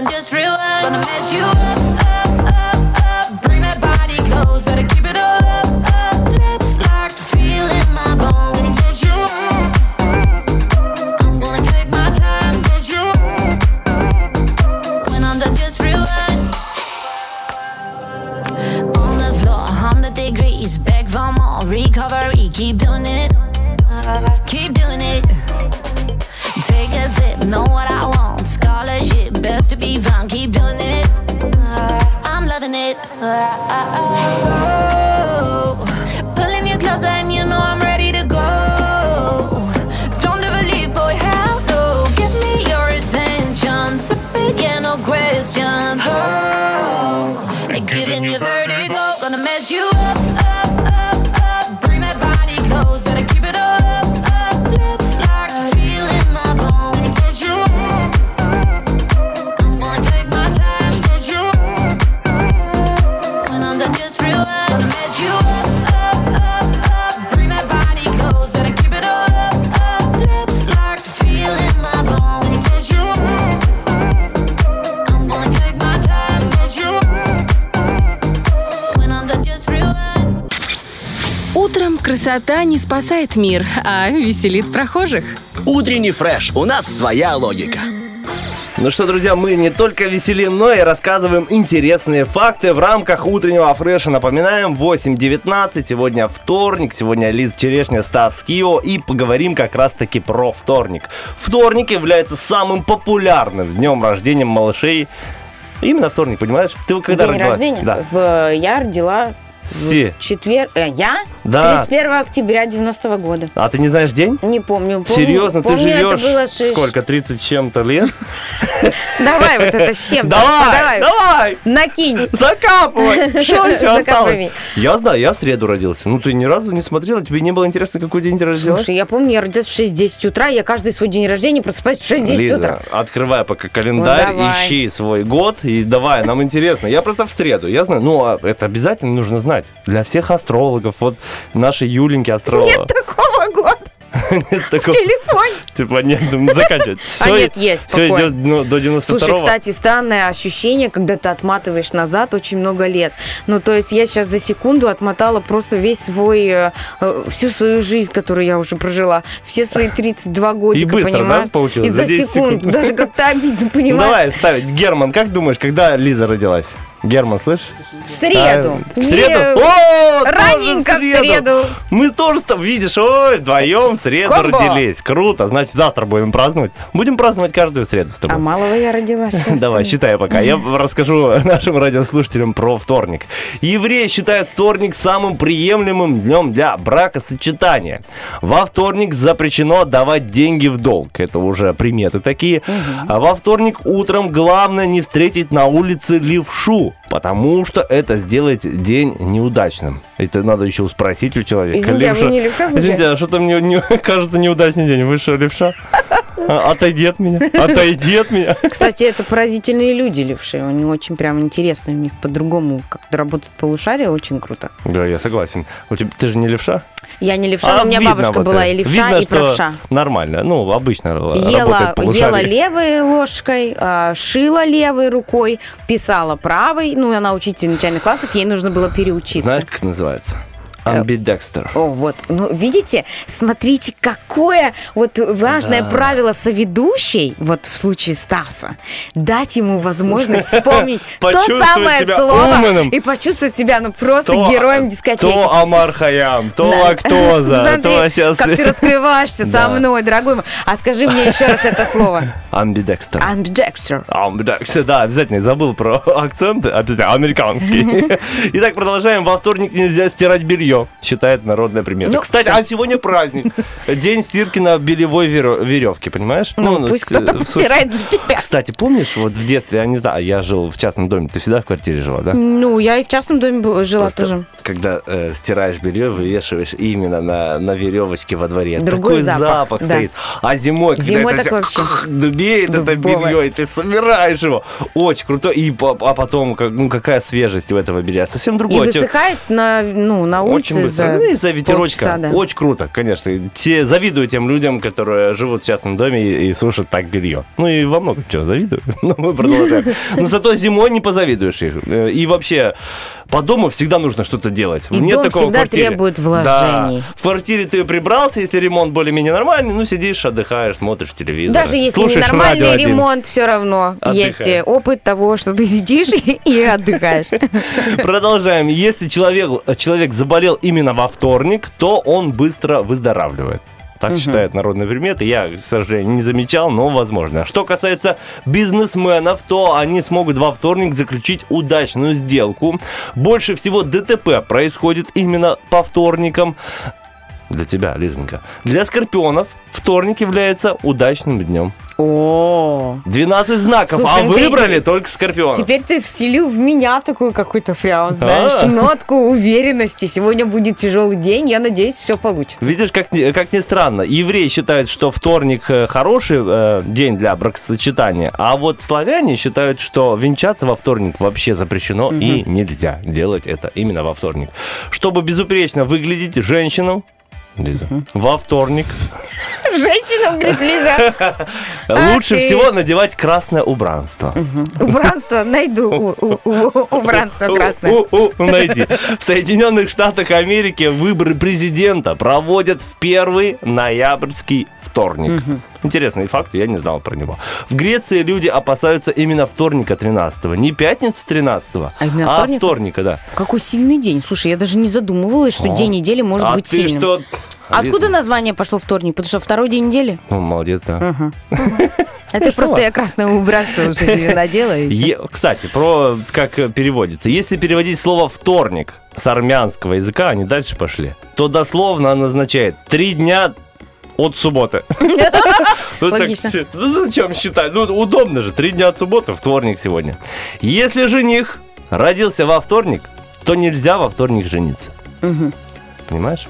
done, just rewind. Gonna mess you up, up, up, up. Bring that body close, keep it all up, up. Lips locked, my bones. I'm gonna take my time. Cause you, when I'm done, just rewind. On the floor, 100 degrees, back for more recovery. Keep doing it, keep doing it. Take a sip, know what I want. Scholarship, best to be found. Keep doing it. I'm loving it. Красота не спасает мир, а веселит прохожих. Утренний фреш. У нас своя логика. Ну что, друзья, мы не только веселим, но и рассказываем интересные факты в рамках утреннего фреша. Напоминаем, 8.19, сегодня вторник, сегодня Лиза Черешня, Стас Кио, и поговорим как раз-таки про вторник. Вторник является самым популярным днем рождения малышей. Именно вторник, понимаешь? Ты когда День родилась? рождения? Да. В, я родила Си. в четверг... э, я? Да. 31 октября 90 года. А ты не знаешь день? Не помню. помню Серьезно, ты помню, это живешь было шесть- сколько, 30 с чем-то лет? Давай вот это с чем Давай, давай! Накинь. Закапывай! Что еще Закапывай. осталось? Я знаю, я в среду родился. Ну, ты ни разу не смотрела? Тебе не было интересно, какой день ты родилась? Слушай, я помню, я родилась в 6-10 утра, я каждый свой день рождения просыпаюсь в 6-10 утра. Открывай пока календарь, Ну, давай. ищи свой год и давай, нам интересно. Я просто в среду, я знаю, ну, а это обязательно нужно знать. Для всех астрологов, вот наши Юленьки астролога. Нет такого года Нет такого. телефоне. Типа, нет, ну, заканчивать. А нет, есть, Все спокойно. идет ну, до 92 Слушай, кстати, странное ощущение, когда ты отматываешь назад очень много лет. Ну, то есть я сейчас за секунду отмотала просто весь свой, э, э, всю свою жизнь, которую я уже прожила. Все свои 32 годика, быстро, да, понимаешь? получилось? И За за 10 секунд. секунд? Даже как-то обидно, понимаешь? давай ставить. Герман, как думаешь, когда Лиза родилась? Герман, слышишь? В среду. А, в среду? Не, О, раненько в среду. Мы тоже там, видишь, ой, вдвоем в среду Комбо. родились. Круто, значит, завтра будем праздновать. Будем праздновать каждую среду с тобой. А малого я родилась. Давай, считай пока. Я расскажу нашим радиослушателям про вторник. Евреи считают вторник самым приемлемым днем для бракосочетания. Во вторник запрещено давать деньги в долг. Это уже приметы такие. А во вторник утром главное не встретить на улице левшу, потому что это сделает день неудачным. Это надо еще спросить у человека. Извините, а вы не левша? Извините, а что-то мне не- кажется неудачный день. Вы что, левша? А, Отойди от меня. Отойди от меня. Кстати, это поразительные люди, левшие. Они очень прям интересны. У них по-другому как-то работает полушарие. Очень круто. Да, я согласен. У тебя, ты же не левша? Я не левша, но у меня А бабушка вот была и левша, Видно, и правша. Нормально. Ну, обычно Ела, ела левой ложкой, а, шила левой рукой, писала правой. Ну, она учитель начальных классов, ей нужно было переучиться. Знаешь, как называется? Амбидекстер. О, вот. Ну, видите, смотрите, какое вот важное Да. правило соведущей, вот в случае Стаса, дать ему возможность вспомнить то самое слово умным. и почувствовать себя, ну, просто То- героем дискотеки. То Амар Хаям, то Да. лактоза, Посмотри, то сейчас... как ты раскрываешься со мной, дорогой мой. А скажи мне еще раз это слово. Амбидекстер. Ambidexter. Амбидекстер, да, обязательно. Забыл про акцент, обязательно, американский. Итак, продолжаем. Во вторник нельзя стирать белье, считает народная примета. Ну, Кстати, всё. а сегодня праздник. День стирки на белевой веревке, понимаешь? Ну, пусть с- кто-то в- постирает за тебя. Кстати, помнишь, вот в детстве, я не знаю, я жил в частном доме, ты всегда в квартире жила, да? Ну, я и в частном доме жила Просто тоже. Когда э, стираешь белье, вывешиваешь именно на, на веревочке во дворе. Другой Такой запах, запах, да. стоит. А зимой, когда Зимой это так всё вообще дубеет это белье, и ты собираешь его. Очень круто. И а потом, как, ну какая свежесть у этого белья. Совсем И другое. Те- высыхает на, ну, на Очень быстро. за ну, из-за ветерочка. полчаса, да. Очень круто, конечно. Те, завидую тем людям, которые живут в частном доме и, и сушат так белье. Ну и во многом чего завидую. Но мы продолжаем. Но зато зимой не позавидуешь их. Э, И вообще, по дому всегда нужно что-то делать. И Нет дом такого всегда квартире. требует Да. вложений. В квартире ты прибрался, если ремонт более-менее нормальный, ну сидишь, отдыхаешь, смотришь телевизор. Даже если слушаешь один. ремонт, все равно есть Отдыхаешь. э, опыт того, что ты сидишь и отдыхаешь. Продолжаем. Если человек, человек заболел именно во вторник, то он быстро выздоравливает. Так считает народный примет. Я, к сожалению, не замечал, но возможно. Что касается бизнесменов, то они смогут во вторник заключить удачную сделку. Больше всего ДТП происходит именно по вторникам. Для тебя, Лизонька. Для скорпионов вторник является удачным днем. О, 12 знаков, Слушай, а ну ты- выбрали только скорпионов. Теперь ты вселил в меня такую какую-то прям, знаешь, А. нотку уверенности. Сегодня будет тяжелый день, я надеюсь, все получится. Видишь, как, ни- как ни странно, евреи считают, что вторник э, хороший э, день для бракосочетания, а вот славяне считают, что венчаться во вторник вообще запрещено и нельзя делать это именно во вторник. Чтобы безупречно выглядеть женщинам, Лиза. Во вторник Женщина, говорит, Лиза. лучше ты. всего надевать красное убранство. Убранство найду. Убранство красное. Найди. В Соединенных Штатах Америки выборы президента проводят в первый ноябрьский вторник. Интересный факт, я не знал про него. В Греции люди опасаются именно вторника 13 Не пятницы 13 А а вторника? вторника, да. Какой сильный день. Слушай, я даже не задумывалась, что О. день недели может а быть ты сильным. что? Откуда Алиса? название пошло вторник? Потому что второй день недели? Ну, молодец, да. Это просто я красное убранство уже себе надела. кстати, про как переводится. Если переводить слово «вторник» с армянского языка, они дальше пошли, то дословно оно означает «три дня от субботы». Ну, так ну, зачем считать? Ну, удобно же. Три дня от субботы, вторник сегодня. Если жених родился во вторник, то нельзя во вторник жениться. Понимаешь?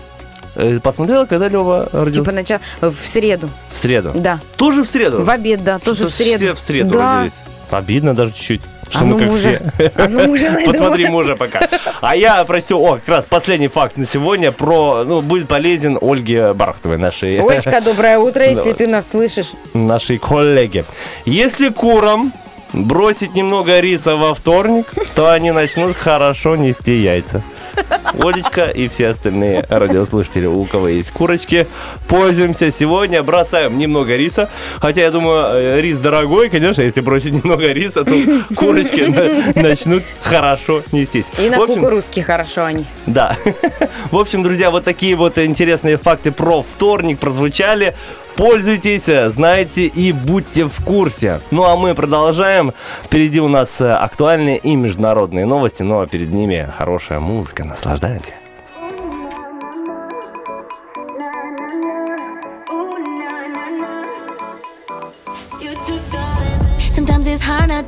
Э, Посмотрела, когда Лева родился? Типа начало в среду. В среду. Да. Тоже в среду? В обед, да, тоже Что в среду. Все в среду Да. родились. Обидно даже чуть-чуть. Что А мы ну как мужа. все. А ну мужа. Посмотри мужа пока. А я, прости, о, как раз последний факт на сегодня про, ну, будет полезен Ольге Бархтовой, нашей, Олечка, доброе утро, если ты нас слышишь. нашей коллеге. Если курам бросить немного риса во вторник, то они начнут хорошо нести яйца. Олечка и все остальные радиослушатели, у кого есть курочки, пользуемся сегодня, бросаем немного риса. Хотя, я думаю, э, рис дорогой, конечно, если бросить немного риса, то курочки на- начнут хорошо нестись. И на кукурузке хорошо они. да. В общем, друзья, вот такие вот интересные факты про вторник прозвучали. Пользуйтесь, знайте и будьте в курсе. Ну а мы продолжаем. Впереди у нас э, актуальные и международные новости, а перед ними хорошая музыка. Наслаждаемся.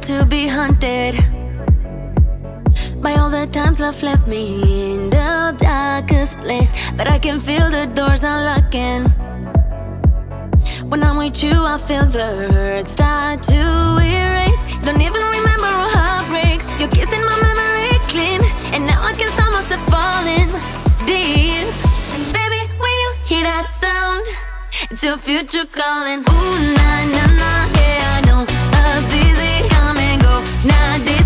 To be haunted by all the times love left me in the darkest place. But I can feel the doors unlocking. When I'm with you, I feel the hurt start to erase. Don't even remember our heartbreaks. You're kissing my memory clean, and now I can't stop myself falling deep. And baby, when you hear that sound, it's your future calling. Ooh, na na na, yeah I know. Love's easy, come and go. Not this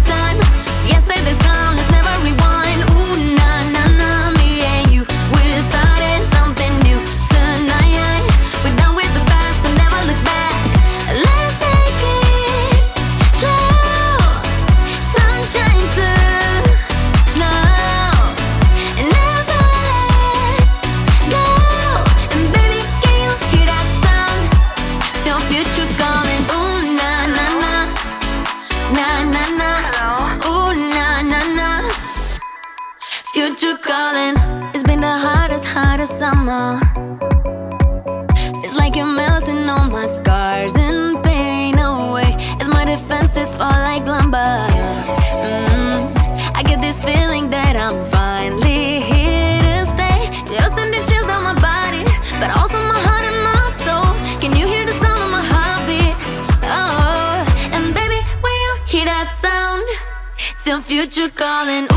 future calling.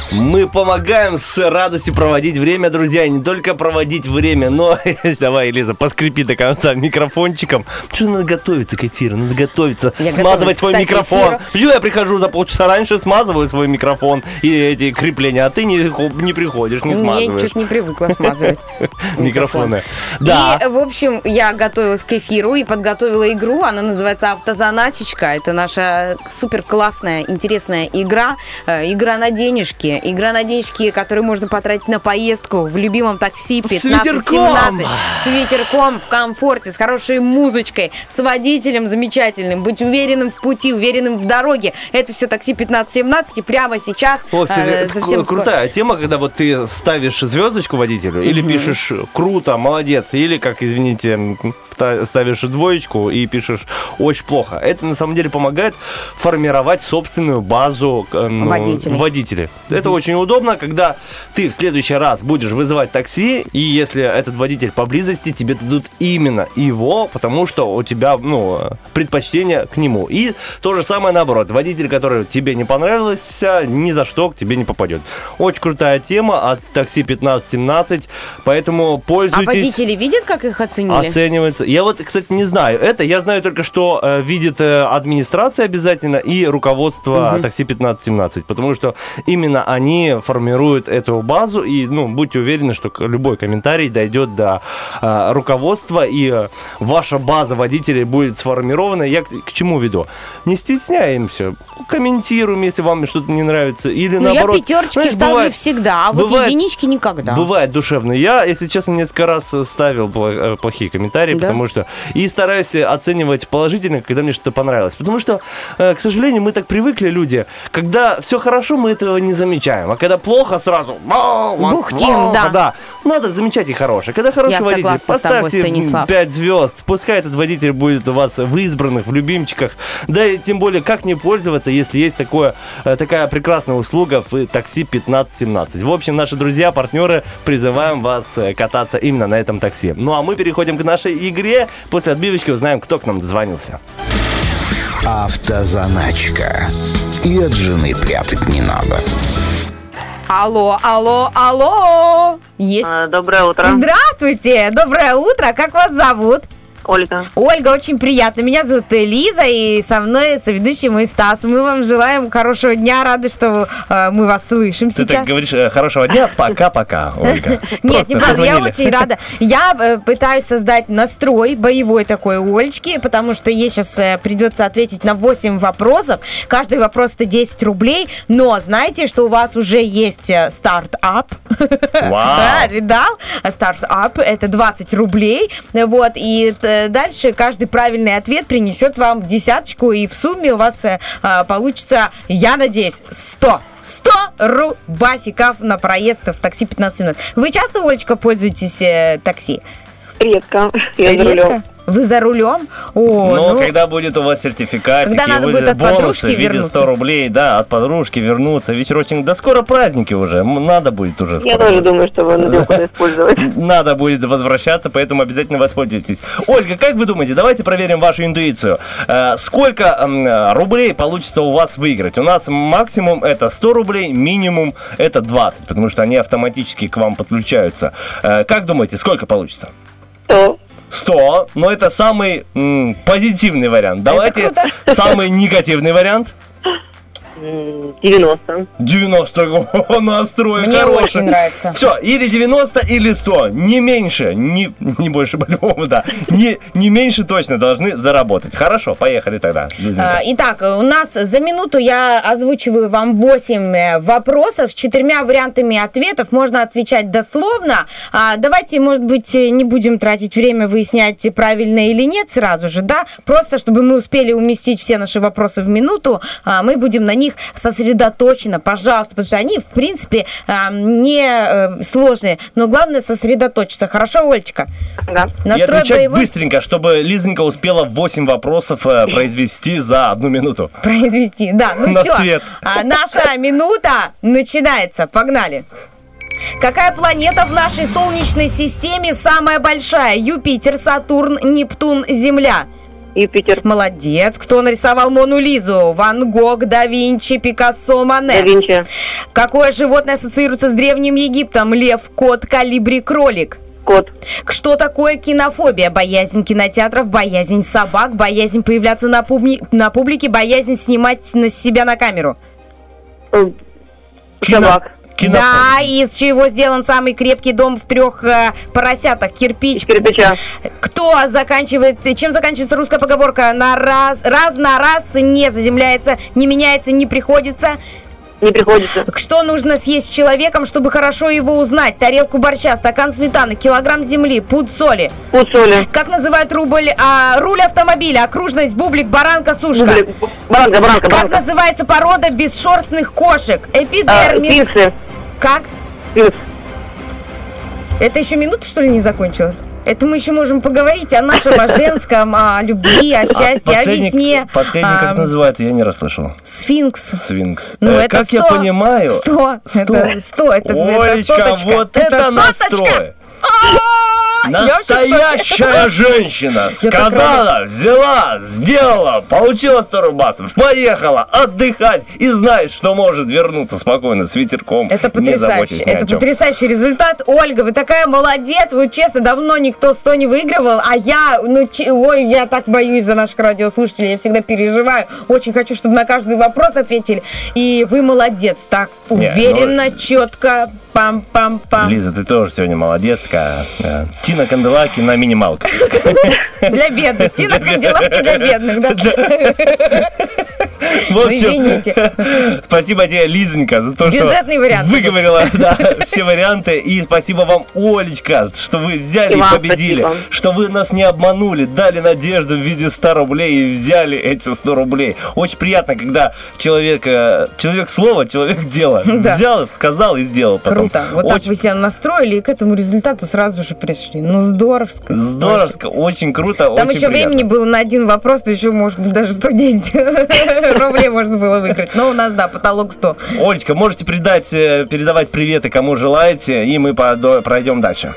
Мы помогаем с радостью проводить время, друзья. И не только проводить время, но... Давай, Лиза, поскрипи до конца микрофончиком. Почему надо готовиться к эфиру? Надо готовиться, Я смазывать свой кстати, микрофон. Почему я прихожу за полчаса раньше, смазываю свой микрофон и эти крепления, а ты не, не приходишь, не Я смазываешь чуть не привыкла смазывать. микрофоны. Да. И, в общем, я готовилась к эфиру и подготовила игру. Она называется «Автозаначечка». Это наша супер классная, интересная игра. Э, Игра на денежки. Игра на денежки, которые можно потратить на поездку в любимом такси 15-17. ветерком! С ветерком, в комфорте, с хорошей музычкой, с водителем замечательным. Быть уверенным в пути, уверенным в дороге. Это все такси 15-17. И прямо сейчас... О, э, это совсем крутая тема, когда вот ты ставишь звездочку водителю или пишешь круто, молодец, или, как, извините, ставишь двоечку и пишешь очень плохо. Это на самом деле помогает формировать собственную базу э, ну, Водителей. водителей. Это очень удобно, когда ты в следующий раз будешь вызывать такси, и если этот водитель поблизости, тебе дадут именно его, потому что у тебя, ну, предпочтение к нему. И то же самое наоборот. Водитель, который тебе не понравился, ни за что к тебе не попадет. Очень крутая тема от такси 1517, поэтому А пользуйтесь. водители видят, как их оценили? Оценивается. Я вот, кстати, не знаю это. Я знаю только, что э, видит э, администрация обязательно и руководство такси 1517, потому что именно они формируют эту базу. И, ну, будьте уверены, что любой комментарий дойдет до э, руководства, и ваша база водителей будет сформирована. Я к, к чему веду? Не стесняемся, комментируем, если вам что-то не нравится, или Ну, наоборот. я пятерочки Знаешь, ставлю бывает- всегда, а вот бывает- единички никогда. Бывает душевно. Я, если честно, несколько раз ставил э, плохие комментарии, Да? потому что и стараюсь оценивать положительно, когда мне что-то понравилось. Потому что, э, к сожалению, мы так привыкли, люди, когда все хорошо, мы этого не замечаем. А когда плохо, сразу «Вау, вот Бухтим, плохо», да. Надо замечать и хорошее. Когда хороший Я водитель, тобой, поставьте Станислав. 5 звезд. Пускай этот водитель будет у вас в избранных, в любимчиках. Да и тем более, как не пользоваться, если есть такое, э, такая прекрасная услуга в такси 1517. В общем, наши друзья, партнеры, призываем вас э, кататься именно на этом такси. Ну а мы переходим к нашей игре. После отбивочки узнаем, кто к нам дозвонился. Автозаначка. И от жены прятать не надо. Алло, алло, алло! Есть. А, Доброе утро, Здравствуйте! Доброе утро! Как вас зовут? Ольга. Ольга, очень приятно. Меня зовут Лиза, и со мной соведущий мой Стас. Мы вам желаем хорошего дня. Рады, что э, мы вас слышим Ты сейчас. так говоришь, э, хорошего дня, пока-пока, Ольга. Нет, Просто неправда, я очень рада. Я э, пытаюсь создать настрой боевой такой у Олечки, потому что ей сейчас придется ответить на 8 вопросов. Каждый вопрос это 10 рублей, но знаете, что у вас уже есть э, стартап? Вау. Да, видал? Стартап это 20 рублей. Вот, и э, дальше каждый правильный ответ принесет вам десяточку, и в сумме у вас э, а, получится, я надеюсь, 100. 100 рубасиков на проезд в такси 15 минут. Вы часто, Олечка, пользуетесь э, такси? Редко. Я за Редко? рулем. Вы за рулем? О, Но ну, когда будет у вас сертификат, Когда надо будет от подружки в виде вернуться. 100 рублей, да, от подружки вернуться, вечерочек, да скоро праздники уже, надо будет уже Я скоро. тоже думаю, что его надо использовать. Надо будет возвращаться, поэтому обязательно воспользуйтесь. Ольга, как вы думаете, давайте проверим вашу интуицию. Э, Сколько рублей получится у вас выиграть? У нас максимум это 100 рублей, минимум это 20, потому что они автоматически к вам подключаются. Э, Как думаете, сколько получится? То 100, но это самый м, позитивный вариант. Давайте самый негативный вариант. М, 90. 90 О, настрой Мне хороший. очень нравится. Все, или 90, или 100. Не меньше, не, не больше по-любому, да. Не, не меньше точно должны заработать. Хорошо, поехали тогда. А, Итак, у нас за минуту я озвучиваю вам 8 вопросов с четырьмя вариантами ответов. Можно отвечать дословно. А, Давайте, может быть, э, не будем тратить время выяснять, правильно или нет сразу же, да? Просто, чтобы мы успели уместить все наши вопросы в минуту, а, мы будем на них сосредоточенно, пожалуйста, потому что они, в принципе, а, не э, сложные. Но главное сосредоточиться. Хорошо, Олечка? Да. И Настрой отвечать боевой... быстренько, чтобы Лизонька успела 8 вопросов э, произвести за одну минуту. произвести. Да, ну На все. свет. наша минута начинается. Погнали. Какая планета в нашей Солнечной системе самая большая? Юпитер, Сатурн, Нептун, Земля. Юпитер. Молодец. Кто нарисовал Мону Лизу? Ван Гог, Да Винчи, Пикассо, Мане. Да Винчи. Какое животное ассоциируется с Древним Египтом? Лев, кот, калибри, кролик. Кот. Что такое кинофобия? Боязнь кинотеатров, боязнь собак, боязнь появляться на, пубни- на публике, боязнь снимать на себя на камеру. Э, Собак. Да, из чего сделан самый крепкий дом в трех э, поросятах? Кирпич. Кирпича. Кто заканчивается, чем заканчивается русская поговорка? На раз, раз на раз не заземляется, не меняется, не приходится. Не приходится. Что нужно съесть с человеком, чтобы хорошо его узнать? Тарелку борща, стакан сметаны, килограмм земли, пуд соли. Пуд соли. Как называют рубль, а, руль автомобиля? Окружность, бублик, баранка, сушка. Бублик, баранка, баранка, Как баранка. называется порода бесшерстных кошек? Эпидермис. А, пинсы. Как? Пинс. Это еще минута, что ли, не закончилась? Это мы еще можем поговорить о нашем, о женском, о любви, о счастье, о весне. последний А, как называется, я не расслышал. Сфинкс. Свинкс. Ну, Э, это как я 100. понимаю... 100. Это 100. Это, соточка. вот это, настрой! Настоящая женщина сказала, взяла, сделала, получила 100 рубасов, поехала отдыхать и знает, что может вернуться спокойно с ветерком. Это потрясающе. Это потрясающий результат. Ольга, вы такая молодец. Вы честно, давно никто 100 не выигрывал. А я, ну, ой, я так боюсь за наших радиослушателей. Я всегда переживаю. Очень хочу, чтобы на каждый вопрос ответили. И вы молодец. Так ну, уверенно, четко. Пам-пам-пам. Лиза, ты тоже сегодня молодец такая. э, Тина Канделаки на минималках. Для бедных. Тина Кадиллаки для бедных, да? В Ну, извините. Спасибо тебе, Лизонька, за то, Бюджетный что вариант. выговорила да, все варианты. И спасибо вам, Олечка, что вы взяли И и, победили. спасибо. Что вы нас не обманули, дали надежду в виде 100 рублей и взяли эти 100 рублей. Очень приятно, когда человек, э, человек слово, человек дело. Да. Взял, сказал и сделал потом. Круто. Вот так Очень вы себя настроили и к этому результату сразу же пришли. Ну, здоровско. Здоровско, очень круто, Там очень еще приятно. времени было на один вопрос, то еще, может быть, даже 110 рублей можно было выиграть. Но у нас, да, потолок 100. Олечка, можете передать, э, передавать приветы, кому желаете, и мы пройдем дальше.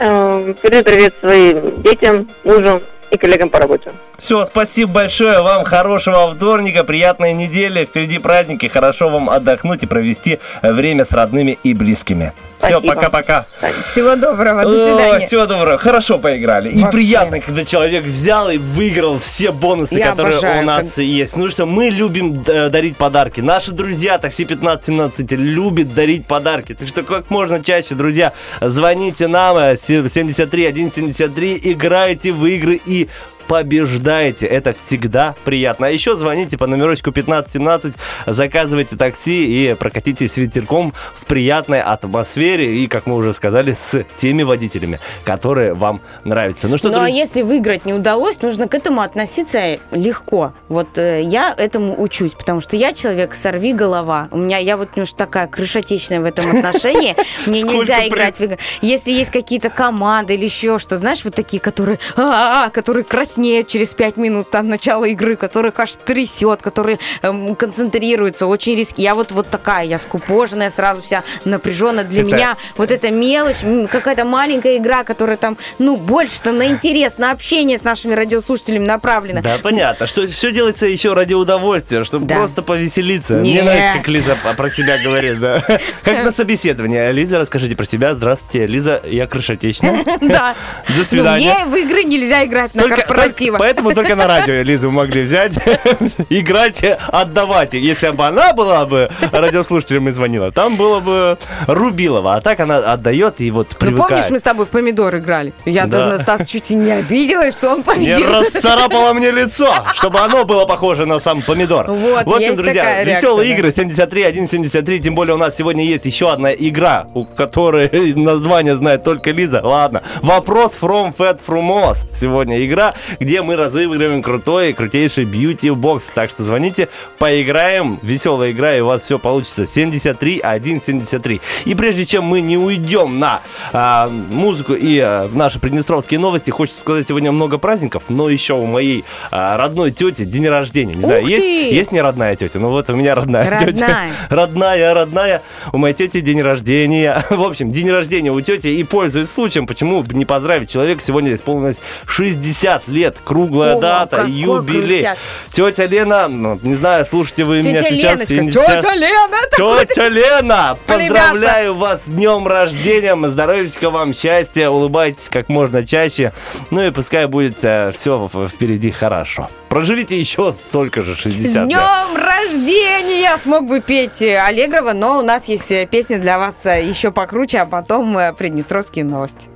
Э, Передаю привет своим детям, мужу и коллегам по работе. Все, спасибо большое вам, хорошего вторника, приятной недели, впереди праздники, хорошо вам отдохнуть и провести э, время с родными и близкими. Все, пока-пока. Всего доброго, до О, свидания. Всего доброго, хорошо поиграли. И Вообще. приятно, когда человек взял и выиграл все бонусы, Я которые обожаю, у нас есть. Ну что, мы любим э, дарить подарки. Наши друзья, такси 1517, любят дарить подарки. Так что как можно чаще, друзья, звоните нам э, се- 73 173, играйте в игры и и побеждаете. Это всегда приятно. А еще звоните по номерочку 1517, заказывайте такси и прокатитесь ветерком в приятной атмосфере и, как мы уже сказали, с теми водителями, которые вам нравятся. Ну что, Ну а друзья, если выиграть не удалось, нужно к этому относиться легко. Вот э, я этому учусь, потому что я человек сорви голова. У меня я вот немножко такая крышотечная в этом отношении. Мне нельзя играть в игры. Если есть какие-то команды или еще что, знаешь, вот такие, которые, «А-а-а», которые краснеют через пять минут от начала игры, которых аж трясет, которые эм, концентрируются, очень риски. Я вот вот такая, я скупоженная, сразу вся напряженная. Для Это- меня вот эта мелочь, какая-то маленькая игра, которая там, ну, больше-то на интерес, на общение с нашими радиослушателями направлена. Да, понятно, что все делается еще ради удовольствия, чтобы Да. просто повеселиться. Нет. Мне нравится, как Лиза про себя говорит, да. Как на собеседовании. Лиза, расскажите про себя. Здравствуйте, Лиза, я крышотечная. Да. До Ну, свидания. мне в игры нельзя играть на Только- корпоративах. Поэтому только на радио Лизу могли взять, играть, отдавать. Если бы она была бы радиослушателем и звонила, там было бы Рубилова. А так она отдает и вот Ну, помнишь, привыкает. мы с тобой в помидор играли? Я Да. Стас чуть и не обиделась, что он Не победил. расцарапала мне лицо, чтобы оно было похоже на сам помидор. Вот, В общем, друзья, веселые игры 73, 173. Тем более у нас сегодня есть еще одна игра, у которой название знает только Лиза. Ладно. Вопрос from Fat Frumos. Сегодня игра, где мы разыгрываем крутой, крутейший beauty бокс. Так что звоните, поиграем. Веселая игра, и у вас все получится. 73, 173. И прежде чем мы не уйдем на а, музыку и а, наши приднестровские новости, хочется сказать, сегодня много праздников, но еще у моей а, родной тети день рождения. Не знаю, Ух есть, ты! есть не родная тетя? Ну вот у меня родная, тетя. Родная. Родная, родная. У моей тети день рождения. В общем, день рождения у тети. И пользуясь случаем, почему бы не поздравить человека, сегодня исполнилось 60 лет. Лет. Круглая Ого, дата, юбилей. крутяк. Тетя Лена, ну, не знаю, слушайте вы меня Тетя сейчас. Леночка, тетя сейчас. Лена, Тетя Лена, поздравляю вас с днем рождения, здоровья вам, счастья, улыбайтесь как можно чаще, ну и пускай будет все впереди хорошо. Проживите еще столько же 60 С лет. днем рождения! Смог бы петь э, Аллегрова, но у нас есть э, песня для вас э, еще покруче, а потом э, Приднестровские новости.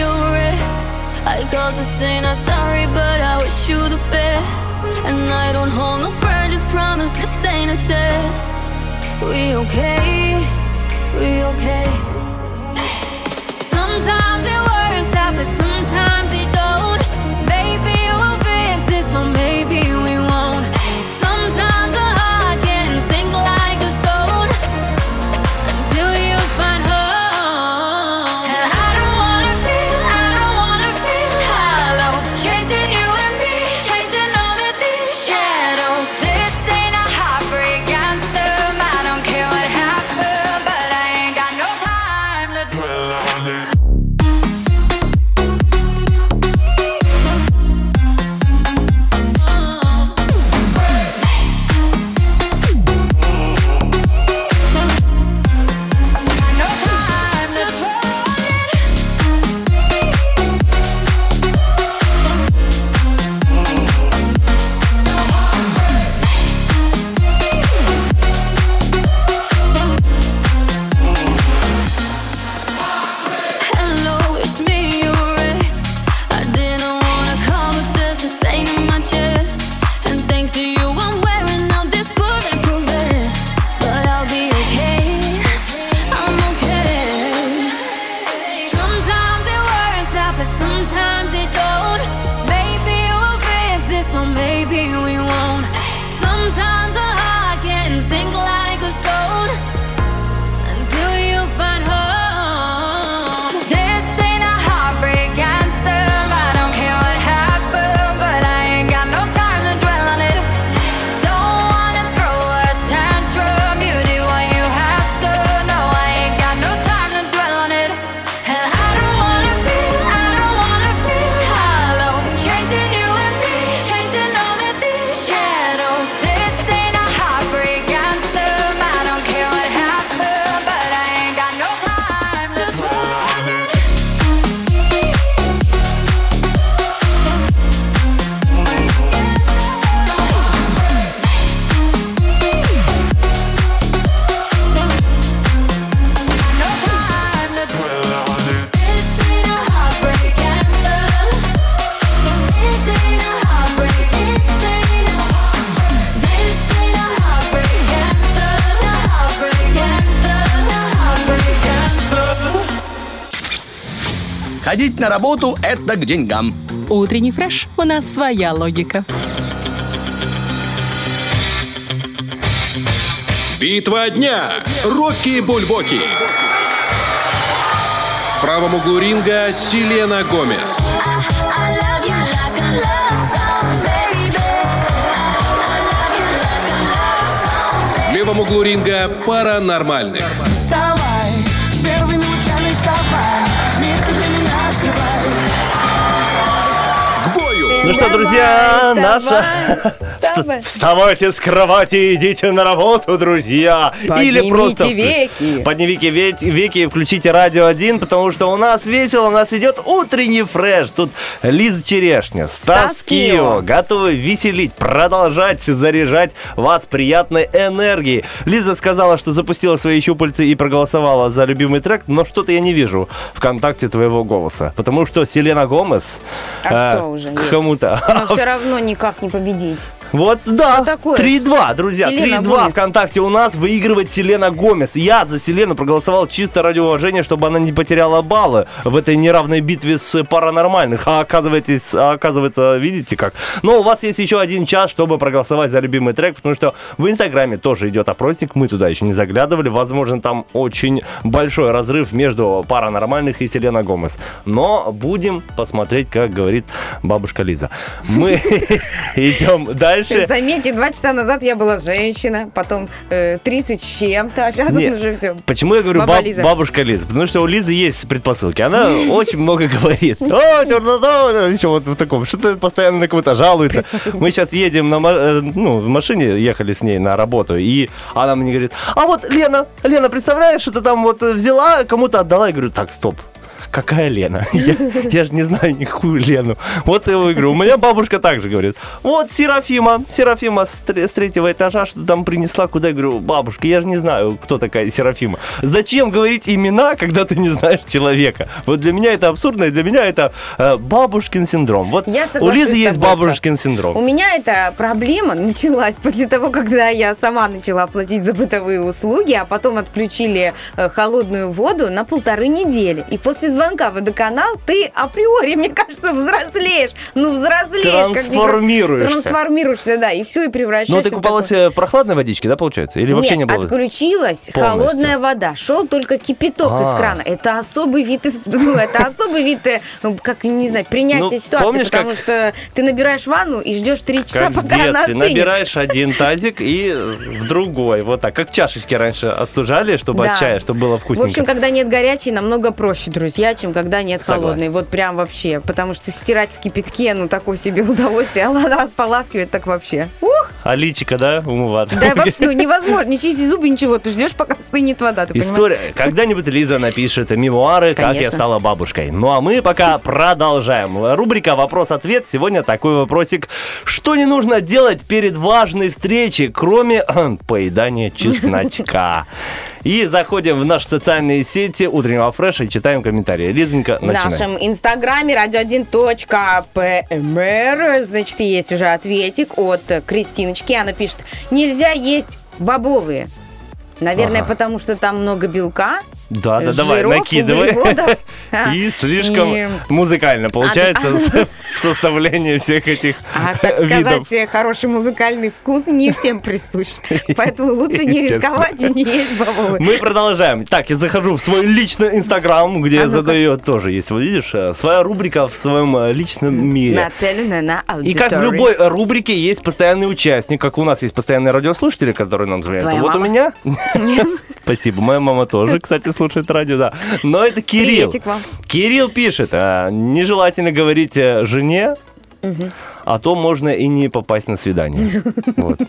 Your ex. I called to say not sorry, but I wish you the best. And I don't hold no grudges, promise this ain't a test. We okay? We okay? Sometimes it works out, but sometimes it don't. Maybe we'll fix it, so Ходить на работу – это к деньгам. Утренний фреш. У нас своя логика. Битва дня. Рокки Бульбоки. В правом углу ринга Селена Гомес. В левом углу ринга Паранормальных. Вставай, Ну что, друзья, наша... Вставай. Вставайте с кровати, идите на работу, друзья. Или Поднимите просто... веки. Поднимите ве- веки и включите радио 1, потому что у нас весело, у нас идет утренний фреш. Тут Лиза Черешня, Стас, Стас Кио, готовы веселить, продолжать заряжать вас приятной энергией. Лиза сказала, что запустила свои щупальцы и проголосовала за любимый трек, но что-то я не вижу ВКонтакте твоего голоса. Потому что Селена Гомес А э, уже есть. кому-то... Но все равно никак не победить. Вот да, Что такое? 3-2, друзья, Селена 3-2 Гомес. ВКонтакте у нас выигрывает Селена Гомес. Я за Селену проголосовал чисто ради уважения, чтобы она не потеряла баллы в этой неравной битве с паранормальных. А оказывается, а оказывается, видите как. Но у вас есть еще один час, чтобы проголосовать за любимый трек, потому что в Инстаграме тоже идет опросник, мы туда еще не заглядывали. Возможно, там очень большой разрыв между паранормальных и Селена Гомес. Но будем посмотреть, как говорит бабушка Лиза. Мы идем дальше. Дальше. Заметьте, два часа назад я была женщина, потом э, 30 с чем-то, а сейчас Не, он уже все. Почему я говорю баб- Лиза. бабушка Лиза? Потому что у Лизы есть предпосылки. Она очень много говорит. О, еще вот в таком. Что-то постоянно на кого-то жалуется. Мы сейчас едем на э, ну, в машине, ехали с ней на работу, и она мне говорит, а вот Лена, Лена, представляешь, что ты там вот взяла, кому-то отдала. Я говорю, так, стоп. Какая Лена? Я, я же не знаю никакую Лену. Вот я говорю, у меня бабушка также говорит. Вот Серафима, Серафима с, с третьего этажа что там принесла. Куда я говорю, бабушка, я же не знаю, кто такая Серафима. Зачем говорить имена, когда ты не знаешь человека? Вот для меня это абсурдно, и для меня это э, бабушкин синдром. Вот Я у Лизы есть бабушкин У синдром. меня эта проблема началась после того, когда я сама начала платить за бытовые услуги, а потом отключили э, холодную воду на полторы недели. И после звонка в водоканал ты априори, мне кажется, взрослеешь. Ну, взрослеешь. как ни- Трансформируешься. Трансформируешься, да, и все, и превращаешься Ну, ты в купалась такой- э, в прохладной водичке, да, получается? Или вообще не Нет, было? отключилась Полностью. холодная вода. Шел только кипяток из А. крана. Это особый вид, ну, это особый вид, э, ну, как не знаю, принятия Ну, ситуации, потому как- что ты набираешь ванну и ждешь три часа, Как в пока она. Набираешь один тазик и в другой. Вот так. Как чашечки раньше остужали, чтобы от чая, чтобы было В вкусненько. общем, когда нет горячей, намного проще, друзья, чем когда нет Согласен. холодной. Вот прям вообще. Потому что стирать в кипятке, ну, такое себе удовольствие. А ладно, споласкивать так вообще. Ух! А личико, да, умываться? Да, вообще, ну, невозможно. Не чистить зубы, ничего. Ты ждешь, пока стынет вода, ты понимаешь? История. Когда-нибудь Лиза напишет мемуары, как я Конечно. стала бабушкой. Ну а мы пока продолжаем. Рубрика «Вопрос-ответ». Сегодня такой вопросик. Что не нужно делать перед важной встречей, кроме поедания чесночка? И заходим в наши социальные сети утреннего фреша и читаем комментарии. Лизонька, В начинай. нашем инстаграме radio1.pmr, значит, есть уже ответик от Кристиночки. Она пишет, нельзя есть бобовые. Наверное, Ага. потому что там много белка. Да, да, давай, жиров, накидывай. углеводов. И слишком И- музыкально получается А, в составлении всех этих А, так видов. сказать, хороший музыкальный вкус не всем присущ. Поэтому лучше не рисковать и не есть бобовые. Мы продолжаем. Так, я захожу в свой личный инстаграм, где А ну-ка. задаю тоже есть, вот видишь, э, своя рубрика в своем э, личном мире. Нацелена на И аудиторию. как в любой э, рубрике есть постоянный участник, как у нас есть постоянные радиослушатели, которые нам звонят. Вот у меня. Спасибо. Моя мама тоже, кстати, слушает радио, да. Но это Кирилл. Кирилл пишет, а, нежелательно говорить э, жене, а то можно и не попасть на свидание. Вот.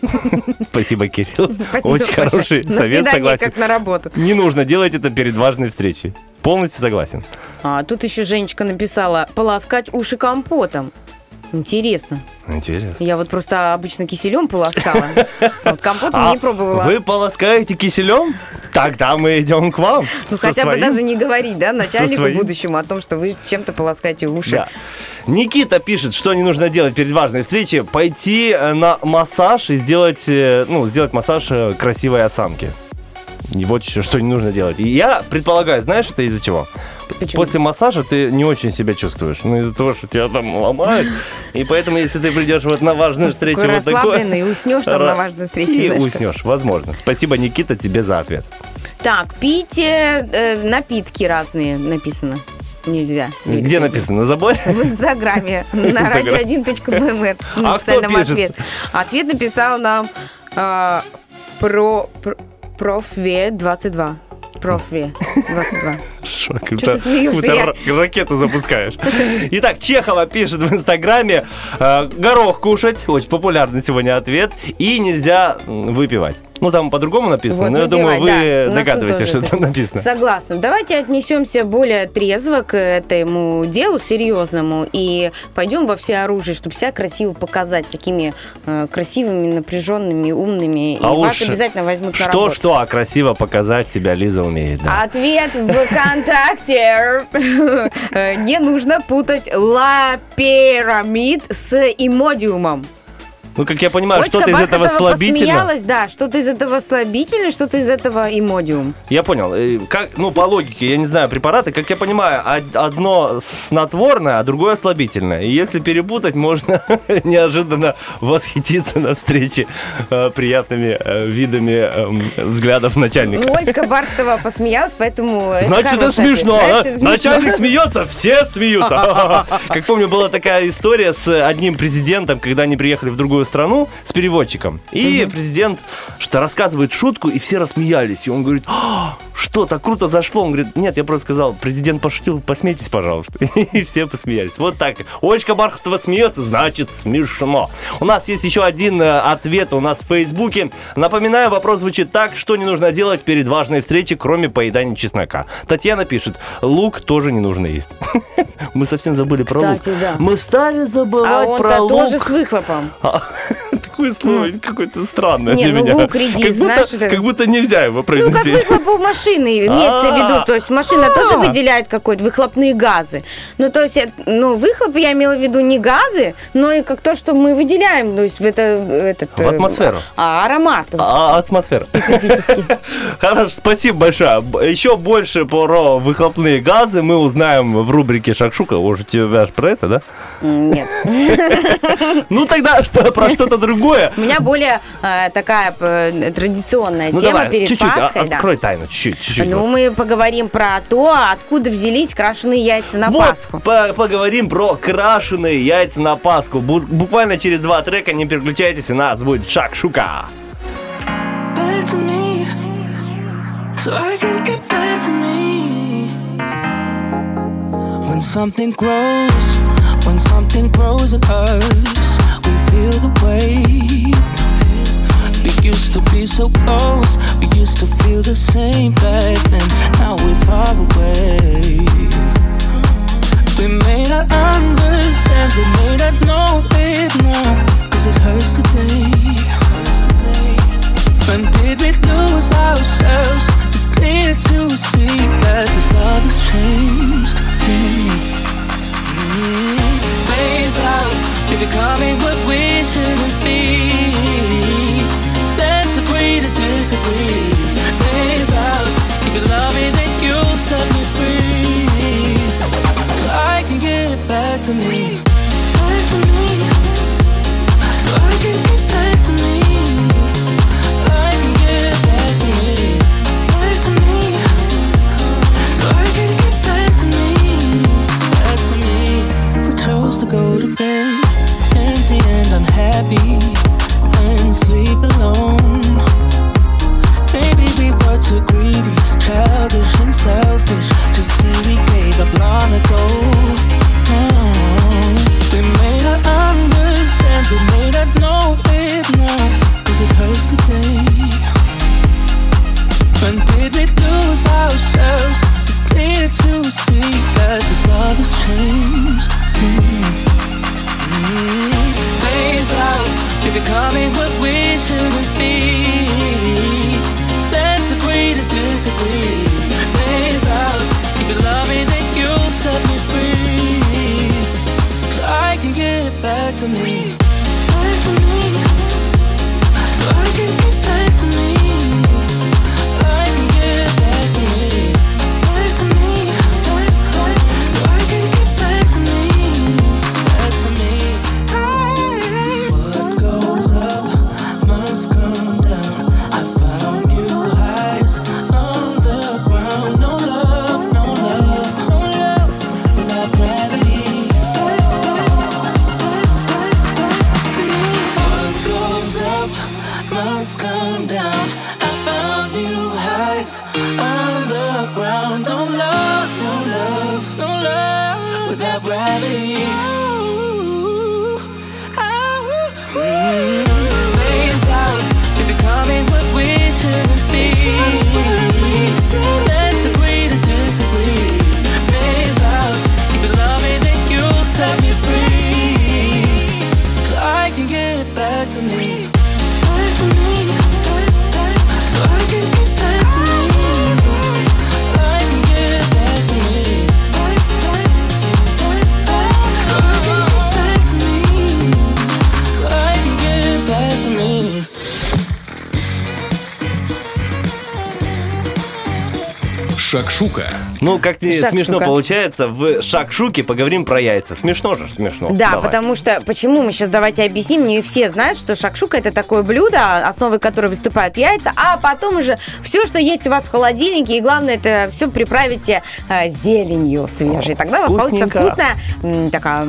Спасибо, Кирилл. Спасибо Очень хороший На совет, свидание, согласен. как на работу. Не нужно делать это перед важной встречей. Полностью согласен. А, тут еще Женечка написала полоскать уши компотом. Интересно. Интересно. Я вот просто обычно киселем полоскала. Вот компотом А не пробовала. Вы полоскаете киселем? Тогда мы идем к вам. Ну, хотя бы даже не говорить, да, начальнику будущему о том, что вы чем-то полоскаете уши. Никита пишет, что не нужно делать перед важной встречей. Пойти э, на массаж и сделать, э, ну, сделать массаж э, красивой осанки. И вот еще что не нужно делать. И я предполагаю, знаешь, это из-за чего? Почему? После массажа ты не очень себя чувствуешь. Ну, из-за того, что тебя там ломают. И поэтому, если ты придешь вот на важную встречу Такой вот такой... и уснешь там на важной встрече. И знаешь, как. уснешь, возможно. Спасибо, Никита, тебе за ответ. Так, пить э, э, напитки разные написано. Нельзя. Где написано? На заборе? В инстаграме на radio1.bmr. Ну, А написали кто ответ. Ответ написал нам про, про профве 22. Профве 22. Хорошо, когда- когда Я- ра- ракету запускаешь. Итак, Чехова пишет в Инстаграме, э, горох кушать, очень популярный сегодня ответ, и нельзя выпивать. Ну, там по-другому написано, Вот, но я думаю, да. вы тут догадываетесь, что там написано. Согласна. Давайте отнесемся более трезво к этому делу серьезному и пойдем во все оружие, чтобы себя красиво показать такими э, красивыми, напряженными, умными. А и вас обязательно возьмут на работу. Что-что, а красиво показать себя Лиза умеет. да. Ответ в ВКонтакте. Э, Не нужно путать ла с имодиумом. Ну, как я понимаю, что-то из этого посмеялась, да, что-то из этого слабительное, что-то из этого имодиум. Я понял. Э, Как, ну, по логике, я не знаю, препараты, как я понимаю, од- одно снотворное, а другое слабительное. И если перепутать, можно неожиданно восхититься на встрече э, приятными э, видами э, взглядов начальника. Ольга Бархатова посмеялась, поэтому... Значит, это смешно. Значит, а? это смешно. Начальник смеется, все смеются. Как помню, была такая история с одним президентом, когда они приехали в другую другую страну с переводчиком. И президент что рассказывает шутку, и все рассмеялись. И он говорит, «А, что, так круто зашло? Он говорит, нет, я просто сказал, президент пошутил, посмейтесь, пожалуйста. И все посмеялись. Вот так. Олечка Бархатова смеется, значит смешно. У нас есть еще один э, ответ у нас в Фейсбуке. Напоминаю, вопрос звучит так, что не нужно делать перед важной встречей, кроме поедания чеснока. Татьяна пишет, лук тоже не нужно есть. Мы совсем забыли про лук. Кстати, да. Мы стали забывать А про лук. тоже с выхлопом. А, Такое слово какое-то странное Не, для ну меня. лук, редис, как будто, знаешь, это- как будто нельзя его Ну, как выхлоп у машины имеется в виду. А. То есть машина А. тоже выделяет какой-то выхлопные газы. Ну, то есть, это- ну, выхлоп я имела в виду не газы, но и как то, что мы выделяем, то есть в это, этот... В атмосферу. э, А, аромат. А, атмосфера. Специфический. Хорошо, спасибо большое. Еще больше про выхлопные газы мы узнаем в рубрике Шакшука. Уже тебя про это, да? Нет. Ну тогда что, про что-то другое. У меня более э, такая э, традиционная Ну тема перед чуть-чуть, а- Пасхой. открой тайну, чуть-чуть. Ну, мы поговорим про то, откуда взялись крашеные яйца на Пасху. по- поговорим про крашеные яйца на Пасху. Бу- Буквально через два трека, не переключайтесь, у нас будет Шакшука. back to me, so I can get back to me. When something grows, when something grows in us, feel the weight. We used to be so close, we used to feel the same back then. Now we're far away. We may not understand, we may not know it now, cause it hurts today. When did we lose ourselves? It's clear to see that this love has changed. Mm. Mm. Phase out, we're becoming what we shouldn't be. Let's agree to disagree. Phase out, if you love me, then you'll set me free. So I can get back to me. And and sleep alone. Maybe we were too greedy, childish and selfish to see we gave up long ago. Oh, we may not understand, we may not know it now, 'cause it hurts today. When did we lose ourselves? Becoming what we shouldn't be. Let's agree to disagree. Phase out, if you love me, then you'll set me free. So I can get back to me. Шакшука. Ну, как не смешно получается, в шакшуке поговорим про яйца. Смешно же, смешно. Да, Давай. потому что, почему мы сейчас давайте объясним, не все знают, что шакшука это такое блюдо, основой которого выступают яйца, а потом уже все, что есть у вас в холодильнике, и главное, это все приправите э, зеленью свежей. Тогда у вас получится вкусная, м, такая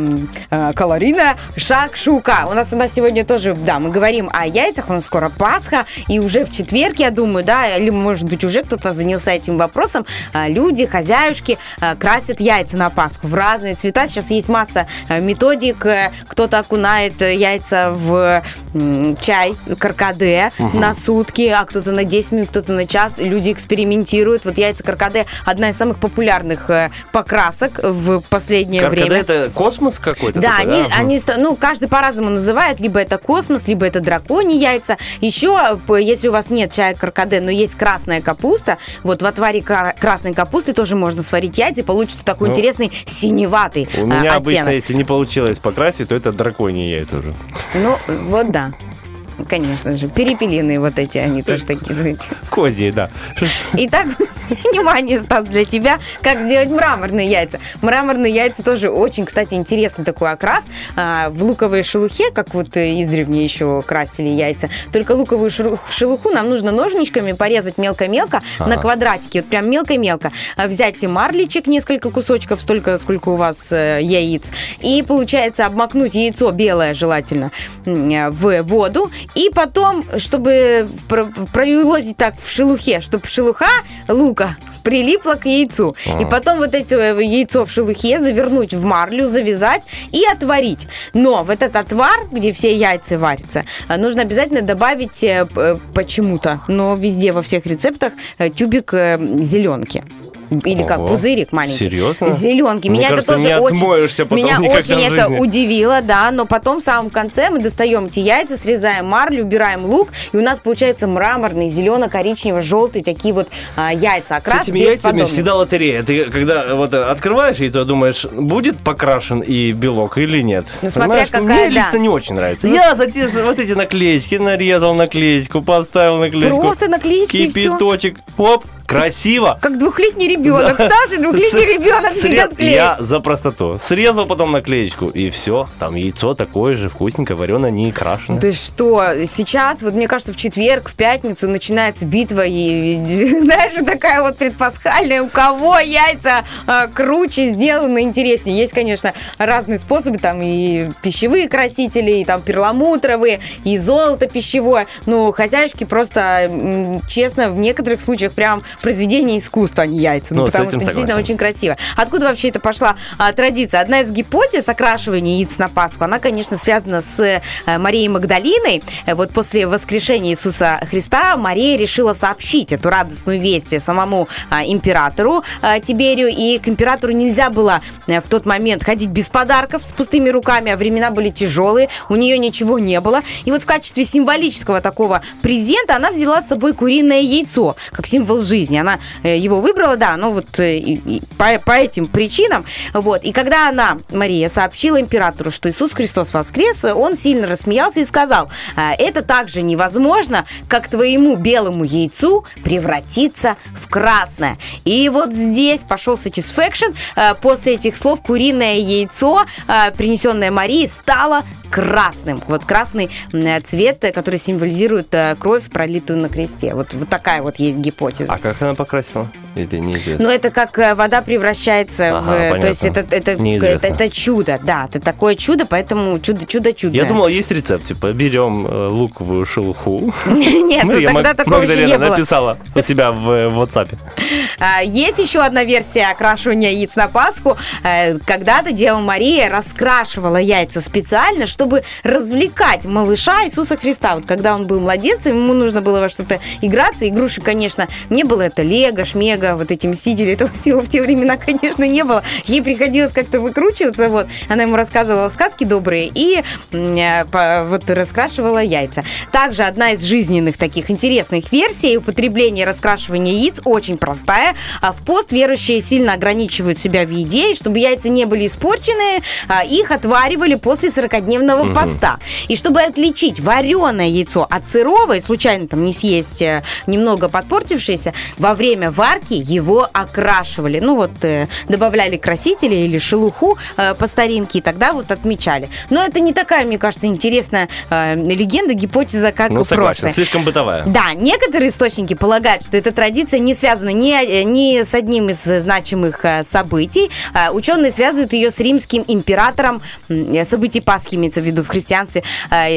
э, калорийная шакшука. У нас она сегодня тоже, да, мы говорим о яйцах, у нас скоро Пасха, и уже в четверг, я думаю, да, или, может быть, уже кто-то занялся этим вопросом, а, люди, хозяюшки а, красят яйца на Пасху в разные цвета. Сейчас есть масса а, методик. Э, Кто-то окунает э, яйца в чай, каркаде Мгм. на сутки, а кто-то на 10 минут, кто-то на час. Люди экспериментируют. Вот яйца каркаде одна из самых популярных э, покрасок в последнее Каркаде время. это космос какой-то? Да, такой, они, Мгм. они, ну, каждый по-разному называет. Либо это космос, либо это драконьи яйца. Еще, если у вас нет чая каркаде, но есть красная капуста, вот в отваре кра- красной капусты тоже можно сварить яйца, и получится такой Ну, интересный синеватый У а, меня обычно, оттенок. если не получилось покрасить, то это драконьи яйца уже. Ну, вот да. Конечно же, перепелиные вот эти, они тоже такие. Козьи, да. Итак, внимание, Стас, для тебя, как сделать мраморные яйца. Мраморные яйца тоже очень, кстати, интересный такой окрас. А, в луковой шелухе, как вот э, издревле еще красили яйца, только луковую шелу- шелуху нам нужно ножничками порезать мелко-мелко Ага. на квадратики, вот прям мелко-мелко. А, Взять марличек, несколько кусочков, столько, сколько у вас э, яиц, и, получается, обмакнуть яйцо белое желательно э, в воду, и потом, чтобы про- проелозить так в шелухе, чтобы шелуха лука прилипла к яйцу. А. И потом вот это э, яйцо в шелухе завернуть в марлю, завязать и отварить. Но в этот отвар, где все яйца варятся, э, нужно обязательно добавить э, почему-то, но везде во всех рецептах тюбик зеленки. Или как Ого. пузырик маленький. Серьезно? Зеленки. Мне Меня кажется, это тоже очень, меня очень это удивило, да. Но потом в самом конце мы достаем эти яйца, срезаем марлю, убираем лук, и у нас получается мраморный, зелено-коричнево-желтый такие вот а, яйца. С Окрас этими яйцами всегда лотерея. Ты когда вот э, открываешь яйцо, думаешь, будет покрашен и белок или нет. Ну, смотря Понимаешь, какая, мне да. лично не очень нравится. Ну, Я за те вот эти наклеечки нарезал наклеечку, поставил наклеечку. Просто наклеечки и. Кипяточек, оп, красиво. Как двухлетний ребенок. Да. Стас и двухлетний С- ребенок срез- сидят клеят. Я за простоту. Срезал потом наклеечку, и все. Там яйцо такое же, вкусненькое, вареное, не крашеное. Ты что, сейчас, вот мне кажется, в четверг, в пятницу начинается битва, и, знаешь, такая вот предпасхальная, у кого яйца а, круче сделаны, интереснее. Есть, конечно, разные способы, там и пищевые красители, и там перламутровые, и золото пищевое. Ну, хозяюшки просто, честно, в некоторых случаях прям произведение искусства, а не яйца. Ну, Ну, потому что действительно согласен. очень красиво. Откуда вообще это пошла а, традиция? Одна из гипотез окрашивания яиц на Пасху, она, конечно, связана с э, Марией Магдалиной. Э, Вот после воскрешения Иисуса Христа Мария решила сообщить эту радостную весть самому а, императору а, Тиберию. И к императору нельзя было э, в тот момент ходить без подарков, с пустыми руками, а времена были тяжелые, у нее ничего не было. И вот в качестве символического такого презента она взяла с собой куриное яйцо, как символ жизни. Она э, его выбрала, да, ну вот э, по, по этим причинам. Вот. И когда она, Мария, сообщила императору, что Иисус Христос воскрес, он сильно рассмеялся и сказал, «А, это также невозможно, как твоему белому яйцу превратиться в красное. И вот здесь пошел satisfaction. Э, После этих слов куриное яйцо, принесенное Марии, стало красным. Вот красный цвет, который символизирует кровь, пролитую на кресте. Вот, вот такая вот есть гипотеза. А как она покрасила? Это неизвестно. Ну, это как э, вода превращается в... Ага, э, То есть понятно. это, это, это, это чудо, да, это такое чудо, поэтому чудо, чудо чудо. Я думал, есть рецепт, типа, берем э, луковую шелуху. Нет, Мария тогда такого еще не было. написала у себя в, в WhatsApp. А, Есть еще одна версия окрашивания яиц на Пасху. Когда-то Дева Мария раскрашивала яйца специально, чтобы развлекать малыша Иисуса Христа. Вот когда он был младенцем, ему нужно было во что-то играться. Игрушек, конечно, не было. Это Лего, Шмега, вот эти Мстители. Этого всего в те времена, конечно, не было. Ей приходилось как-то выкручиваться. Вот. Она ему рассказывала сказки добрые и э, вот раскрашивала яйца. Также одна из жизненных таких интересных версий употребления раскрашивания яиц очень простая. а в пост верующие сильно ограничивают себя в еде, и чтобы яйца не были испорчены, а, их отваривали после 40-дневного Мгм. поста. И чтобы отличить вареное яйцо от сырого и случайно там не съесть э, немного подпортившееся, во время варки его окрашивали. Ну вот э, добавляли красители или шелуху э, по старинке, и тогда вот отмечали. Но это не такая, мне кажется, интересная э, легенда, гипотеза, как Ну, согласен, прошлое. слишком бытовая. Да, некоторые источники полагают, что эта традиция не связана ни, э, ни с одним из значимых э, событий. Э, Ученые связывают ее с римским императором, событий Пасхи имеется в виду в христианстве.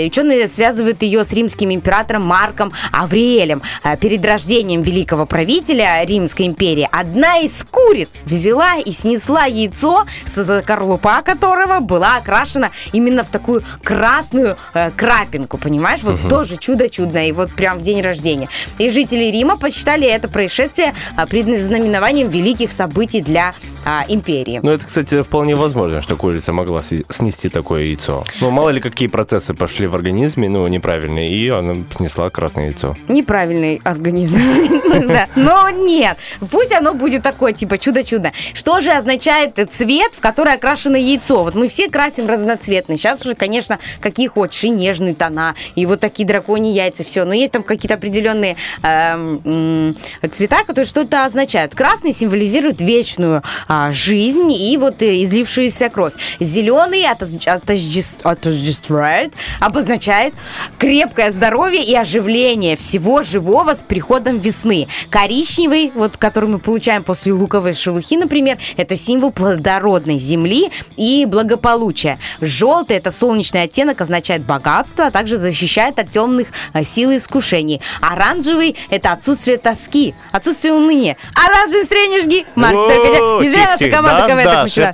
Ученые связывают ее с римским императором Марком Авриэлем. Перед рождением великого правителя Римской империи одна из куриц взяла и снесла яйцо, с корлупа которого была окрашена именно в такую красную э, крапинку, понимаешь? Вот Мгм. тоже чудо чудное, и вот прям в день рождения. И жители Рима посчитали это происшествие а, предзнаменованием великих событий для а, империи. Ну, это, кстати, вполне возможно, что курица могла снести такое яйцо. Ну, мало ли, какие процессы пошли в организме, ну, неправильные, и она снесла красное яйцо. Неправильный организм. Но нет, пусть оно будет такое, типа чудо-чудо. Что же означает цвет, в который окрашено яйцо? Вот мы все красим разноцветные. Сейчас уже, конечно, какие хочешь, и нежные тона, и вот такие драконьи яйца, все. Но есть там какие-то определенные эм, цвета, которые что-то означают. Красный символизирует вечную а, жизнь и вот э, излившуюся кровь. Зеленый отождествляет, обозначает крепкое здоровье и оживление всего живого с приходом весны. Коричневый, вот который мы получаем после луковой шелухи, например, это символ плодородной земли и благополучия. Желтый это солнечный оттенок, означает богатство, а также защищает от темных э, сил и искушений. Оранжевый это отсутствие тоски, отсутствие уныния. Оранжевый настроение жги, Марс, О, только не- зря наша команда да, КВН так начала.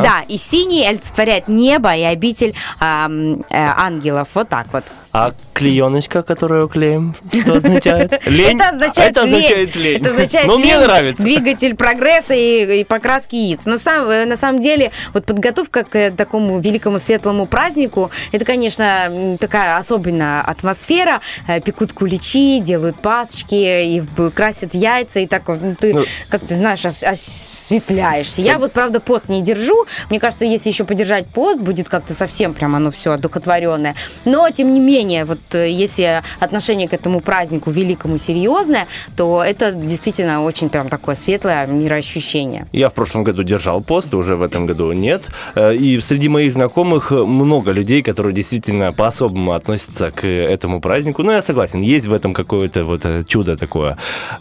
да. И синий олицетворяет небо и обитель э, ангелов. Вот так вот. А клееночка, которую клеим, что означает? Лень? Это означает, Это лень. означает лень. Это означает Но мне лень, нравится. Двигатель прогресса и, и покраски яиц. Но сам, э, на самом деле, вот подготовка к э, такому великому светлому празднику, это, конечно, такая особенная атмосфера. Э, Пекут куличи, делают пасочки, и красят яйца, и так ну, ты, Ну, как ты знаешь, ос- осветляешься. Я вот, правда, пост не держу. Мне кажется, если еще подержать пост, будет как-то совсем прям оно все одухотворенное. Но, тем не менее, вот э, если отношение к этому празднику великому серьезное, то это действительно очень прям такое светлое мироощущение. Я в прошлом году держал пост, уже в этом году нет. Э, И среди моих знакомых много людей, которые действительно по-особому относятся к этому празднику. Ну, я согласен, есть в этом какое-то вот э, чудо такое.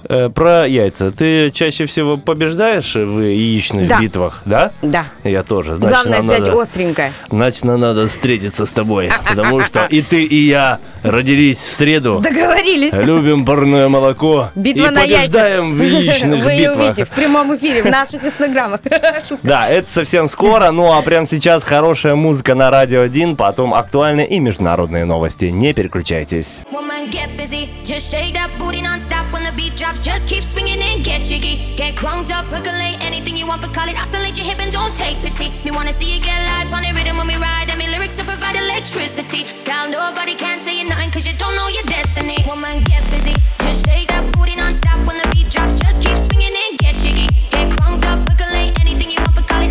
Э, Про яйца. Ты чаще всего побеждаешь в яичных Да. битвах, да? Да. Я тоже. Значит, Главное взять надо- остренькое. Значит, нам надо встретиться с тобой, потому что и ты, и я родились в среду. Договорились. Любим парное молоко Битва и на яйцах. побеждаем в яичных Вы битвах. увидите в прямом эфире, в наших инстаграмах. Да, это совсем скоро, ну а прямо сейчас хорошая музыка на Радио 1, потом актуальные и международные новости. Не переключайтесь. Girl, nobody can tell you nothing cause you don't know your destiny. Woman, get busy. Just shake that booty non-stop when the beat drops. Just keep swinging and get jiggy. Get crunked up, percolate anything you want for call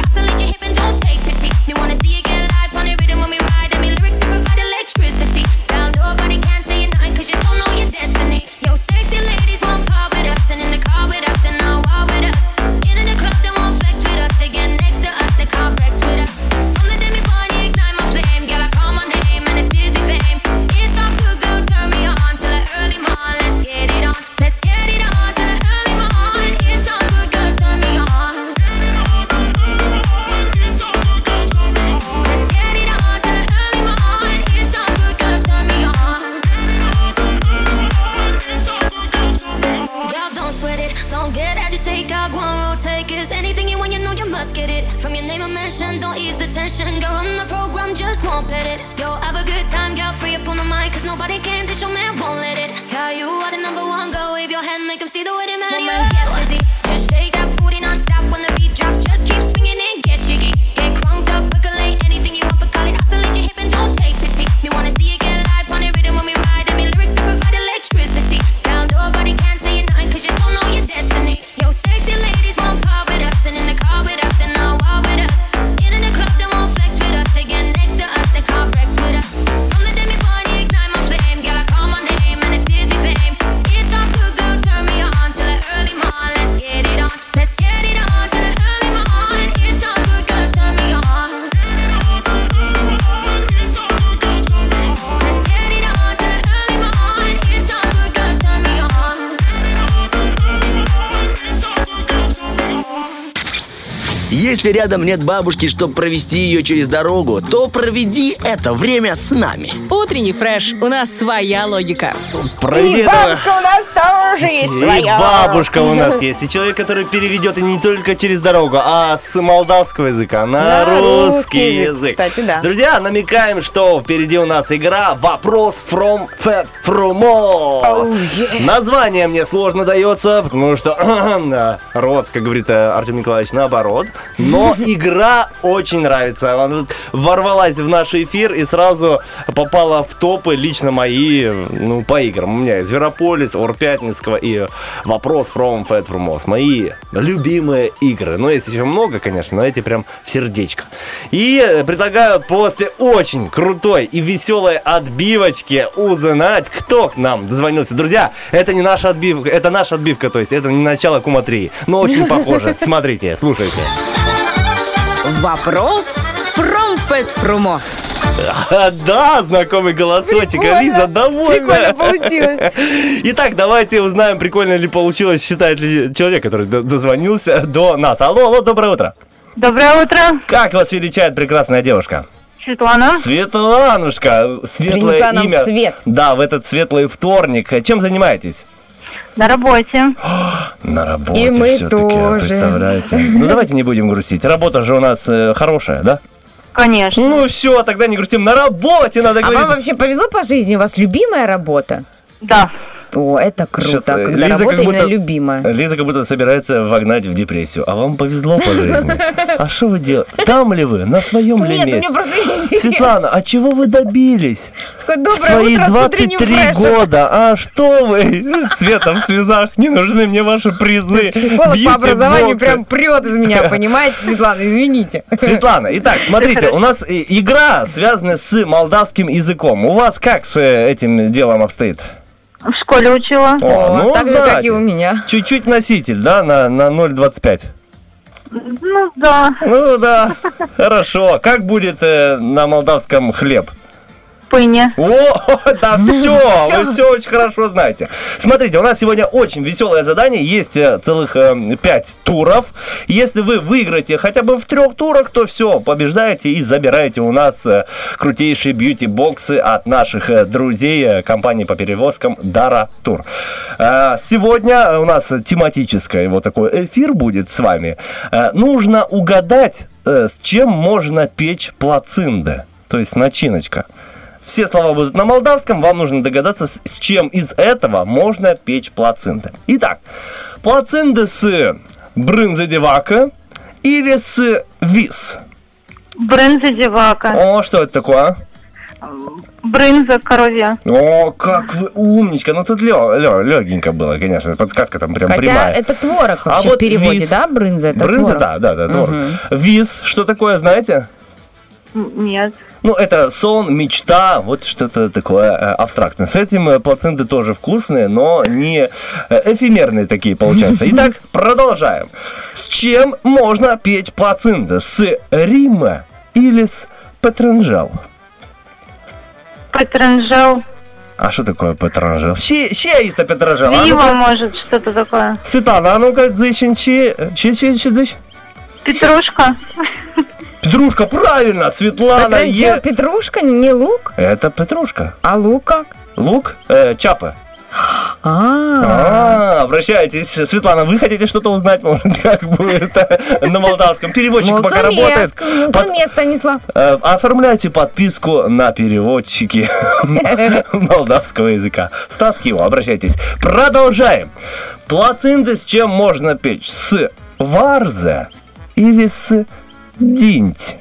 рядом нет бабушки, чтобы провести ее через дорогу, то проведи это время с нами. Утренний фреш. У нас своя логика. Проведи И бабушка у нас тоже есть И своя. бабушка у нас есть. И человек, который переведет и не только через дорогу, а с молдавского языка на, На русский, русский язык, кстати, да. Друзья, намекаем, что впереди у нас игра «Вопрос from Fat Frumo». Oh, Название мне сложно дается, потому что рот, как говорит э, Артем Николаевич, наоборот. Но игра очень нравится. Она ворвалась в наш эфир и сразу попала в топы лично мои, ну, по играм. У меня Зверополис, Ор Пятницкого и Вопрос from Fat Frumos. Мои любимые игры. Но есть еще много, конечно, но эти прям в сердечко. И э, предлагаю после очень крутой и веселой отбивочки узнать, кто к нам дозвонился. Друзья, это не наша отбивка, это наша отбивка, то есть это не начало Кума 3, но очень похоже. Смотрите, слушайте. Вопрос from Frumos. А, Да, знакомый голосочек, Прикольно. Алиса довольна. Прикольно получилось. Итак, давайте узнаем, прикольно ли получилось, считает ли человек, который дозвонился до нас. Алло, алло, доброе утро. Доброе утро, Как вас величает прекрасная девушка? Светлана. Светланушка, светлое Принесла нам имя. свет. Да, в этот светлый вторник. Чем занимаетесь? На работе. На работе И мы тоже. представляете? Ну давайте не будем грустить. Работа же у нас э, хорошая, да? Конечно. Ну все, тогда не грустим. На работе надо А говорить. вам вообще повезло по жизни? У вас любимая работа? Да. О, это круто, Что-то когда Лиза работа именно будто- любимая. Лиза как будто собирается вогнать в депрессию. А вам повезло по жизни. А что вы делаете? Там ли вы? На своем ли месте? Светлана, а чего вы добились? В свои утро с утренним 23 фрешем. года. А что вы? С цветом в слезах. Не нужны мне ваши призы. Психолог по образованию прям прет из меня, понимаете, Светлана, извините. Светлана, итак, смотрите, у нас игра связана с молдавским языком. У вас как с э, этим делом обстоит? В школе учила. О, ну, так же, как и у меня. Чуть-чуть носитель, да, на, на 0,25. Ну да. Ну да, хорошо. Как будет э, на молдавском хлеб? Пыня. О, да, все, вы все очень хорошо знаете. Смотрите, у нас сегодня очень веселое задание. Есть э, целых э, пять туров. Если вы выиграете хотя бы в трех турах, то все, побеждаете и забираете у нас э, крутейшие бьюти-боксы от наших э, друзей компании по перевозкам Дара Тур. Сегодня у нас тематический вот такой эфир будет с вами. Нужно угадать, с чем можно печь плацинды, то есть начиночка. Все слова будут на молдавском, вам нужно догадаться, с чем из этого можно печь плацинты. Итак, плацинты с брынза девака или с вис. Брынза девака. О, что это такое? Брынза коровья. О, как вы умничка. Ну тут лё, лё, легенько было, конечно. Подсказка там прям Хотя прямая. это творог А вообще вот в переводе, виз. да, брынза? Это Брынза, творог. да, да, да, творог. Виз, что такое, знаете? Нет. Ну, это сон, мечта, вот что-то такое э, абстрактное. С этим э, плаценты тоже вкусные, но не э, эфемерные такие получаются. Итак, продолжаем. С чем можно петь плацинты? С Рима или с Петранжел? Патранжел. А что такое Петранжел? Ще, ще есть Петранжел. А Пиво, ну-ка, может, что-то такое. Светлана, а ну-ка, зыщен, че, че, че, че, зыщ? Петрушка. Петрушка, правильно, Светлана. Петрочел, е- петрушка, не лук, Это Петрушка. а лук как? Лук, э, чапа. А, А, обращайтесь. Светлана, вы хотите что-то узнать, может, как будет на молдавском? Переводчик пока работает. Станислав. э, Оформляйте подписку на переводчики молдавского языка. Стас Кио, обращайтесь. Продолжаем. Плацинты с чем можно печь? С варзе или с динть?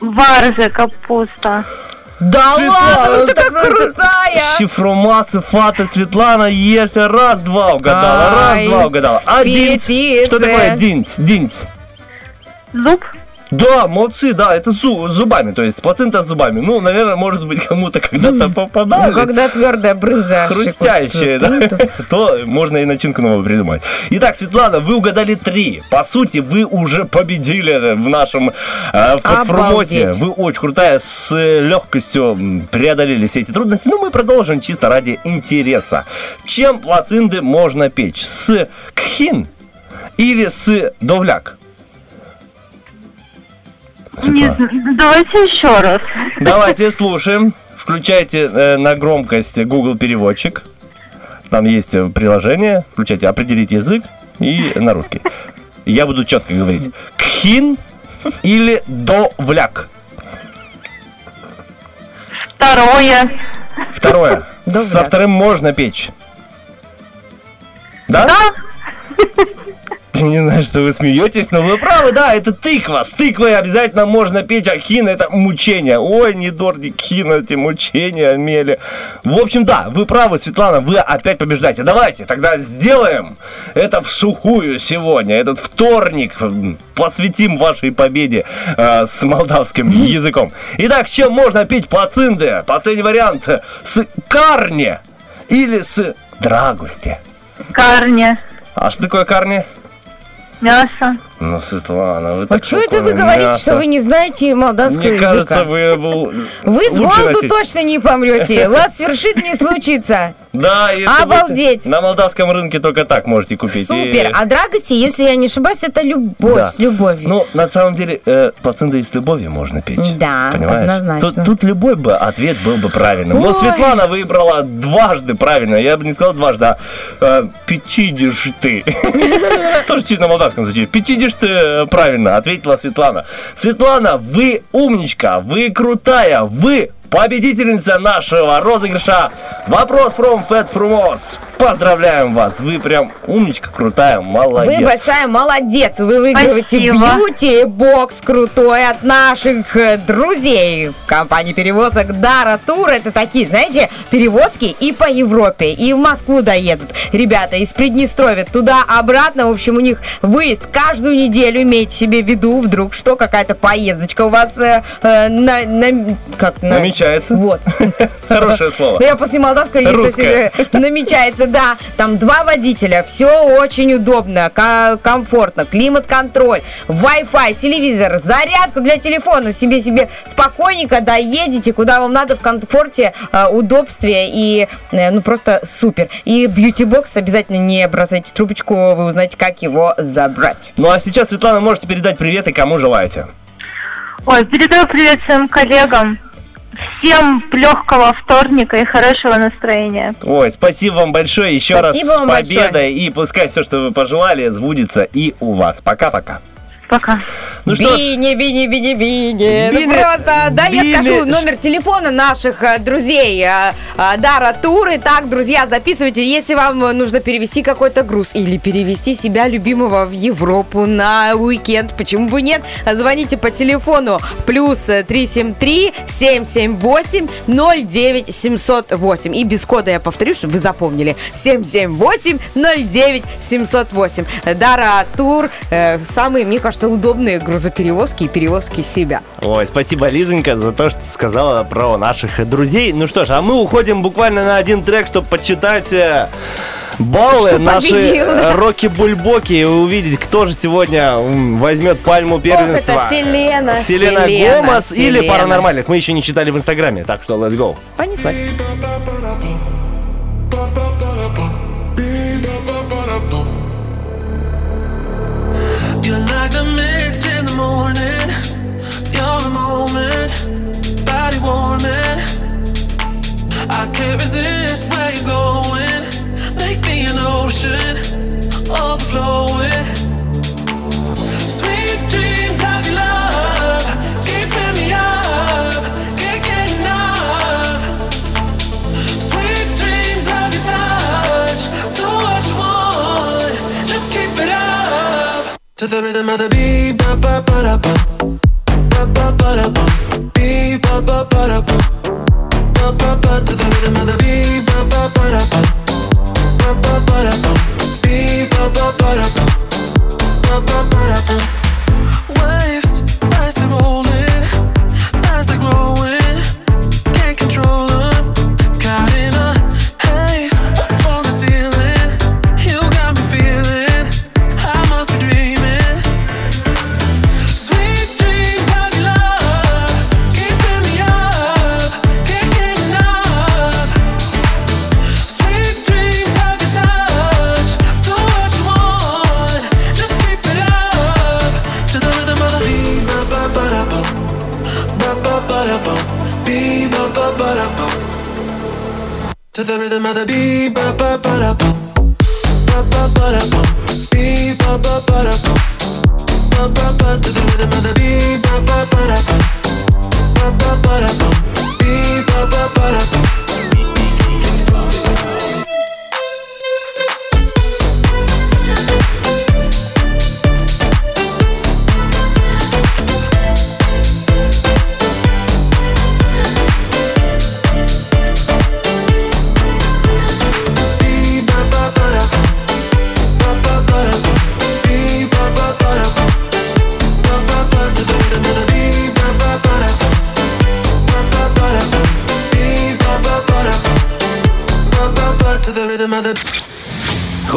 Варза, капуста. Да Светлана, ладно, ты так как крутая. Шифромасы, фаты, Светлана, ешьте. Раз-два угадала, Ай, раз-два угадала. А динть? Что такое динть? Динть. Зуб. Да, молодцы, да, это зу- зубами, то есть плацента с зубами. Ну, наверное, может быть, кому-то когда-то попадали. Ну, когда твердая брынза. Хрустящие, да, то можно и начинку новую придумать. Итак, Светлана, вы угадали три. По сути, вы уже победили в нашем э. Обалдеть. Вы очень крутая, с легкостью преодолели все эти трудности. Но мы продолжим чисто ради интереса. Чем плацинды можно печь? С кхин или с довляк? Не, Светлана? давайте еще раз. Давайте слушаем. Включайте э, на громкость Google переводчик. Там есть э, приложение. Включайте определить язык и на русский. Я буду четко говорить. Кхин или довляк? Второе. Второе. Со Довляк. вторым можно печь. Да? Не знаю, что вы смеетесь, но вы правы, да, это тыква. С тыквой обязательно можно печь, а хин это мучение. Ой, не дорди хин, эти мучения, мели. В общем, да, вы правы, Светлана, вы опять побеждаете. Давайте тогда сделаем это в сухую сегодня, этот вторник. Посвятим вашей победе э, с молдавским языком. Итак, с чем можно пить плацинды? Последний вариант. С карне или с драгусте? Карне. А что такое карне? Мясо. Ну, Светлана, вы А так что это вы такое говорите, мясо. что вы не знаете молдавского Мне языка? кажется, вы был Вы с голоду носить. точно не помрете. Вас свершит не случится. Да, если Обалдеть. на молдавском рынке только так можете купить. Супер. И- А драгости, если я не ошибаюсь, это любовь Да. с любовью. Ну, на самом деле, э, плацинта и с любовью можно печь. Да, понимаешь? однозначно. Тут, тут любой бы ответ был бы правильным. Но. Светлана выбрала дважды правильно. Я бы не сказал дважды, а э, пятидишь ты. Тоже чуть на молдавском звучит. Пятидишь ты э, правильно, ответила Светлана. Светлана, вы умничка, вы крутая, вы победительница нашего розыгрыша. Вопрос from Fat Frumos. Поздравляем вас, вы прям умничка, крутая, молодец. Вы большая молодец. Вы выигрываете бьюти-бокс крутой от наших э, друзей. Компании перевозок Дара Тур. Это такие, знаете, перевозки и по Европе, и в Москву доедут. Ребята из Приднестровья туда-обратно. В общем, у них выезд каждую неделю. Имейте себе в виду, вдруг что, какая-то поездочка у вас э, э, на, на- как, на- Намечается. Вот. Хорошее слово. Ну, Я после молдавского есть Русское. себе намечается, да. Там два водителя, все очень удобно, комфортно, климат-контроль, Wi-Fi, телевизор, зарядка для телефона. Себе себе спокойненько доедете, куда вам надо в комфорте, э, удобстве и э, ну просто супер. И бьюти-бокс обязательно не бросайте трубочку, вы узнаете, как его забрать. Ну а сейчас, Светлана, можете передать привет и кому желаете. Ой, передаю привет своим коллегам. Всем легкого вторника и хорошего настроения. Ой, спасибо вам большое еще Спасибо раз с победой. большое. И пускай все, что вы пожелали, сбудется и у вас. Пока-пока. Пока. Ну что ж, Бини, бини, бини, бини. Ну Бини, просто, да, я бини. скажу номер телефона наших э, друзей э, э, Дара Туры. Так, друзья, записывайте, если вам нужно перевести какой-то груз или перевести себя любимого в Европу на уикенд, почему бы нет? Звоните по телефону плюс э, 373 778 09 708. И без кода я повторю, чтобы вы запомнили. 778 09 708. Дара Тур. самые, мне кажется, удобные грузоперевозки и перевозки себя. Ой, спасибо, Лизонька, за то, что сказала про наших друзей. Ну что ж, а мы уходим буквально на один трек, чтобы почитать э, баллы Что наши победил, Роки-Бульбоки и увидеть, кто же сегодня возьмет пальму первенства. это Селена, Селена, Селена, Гомес или Селена. Паранормальных. Мы еще не читали в Инстаграме, так что let's go. Понеслась. Moment, body warming. I can't resist where you're going. Make me an ocean, overflowing. Sweet dreams of your love, keeping me up, can't get enough. Sweet dreams of your touch, do what you want, just keep it up. To the rhythm of the beat, ba ba ba da ba, ba ba ba da ba,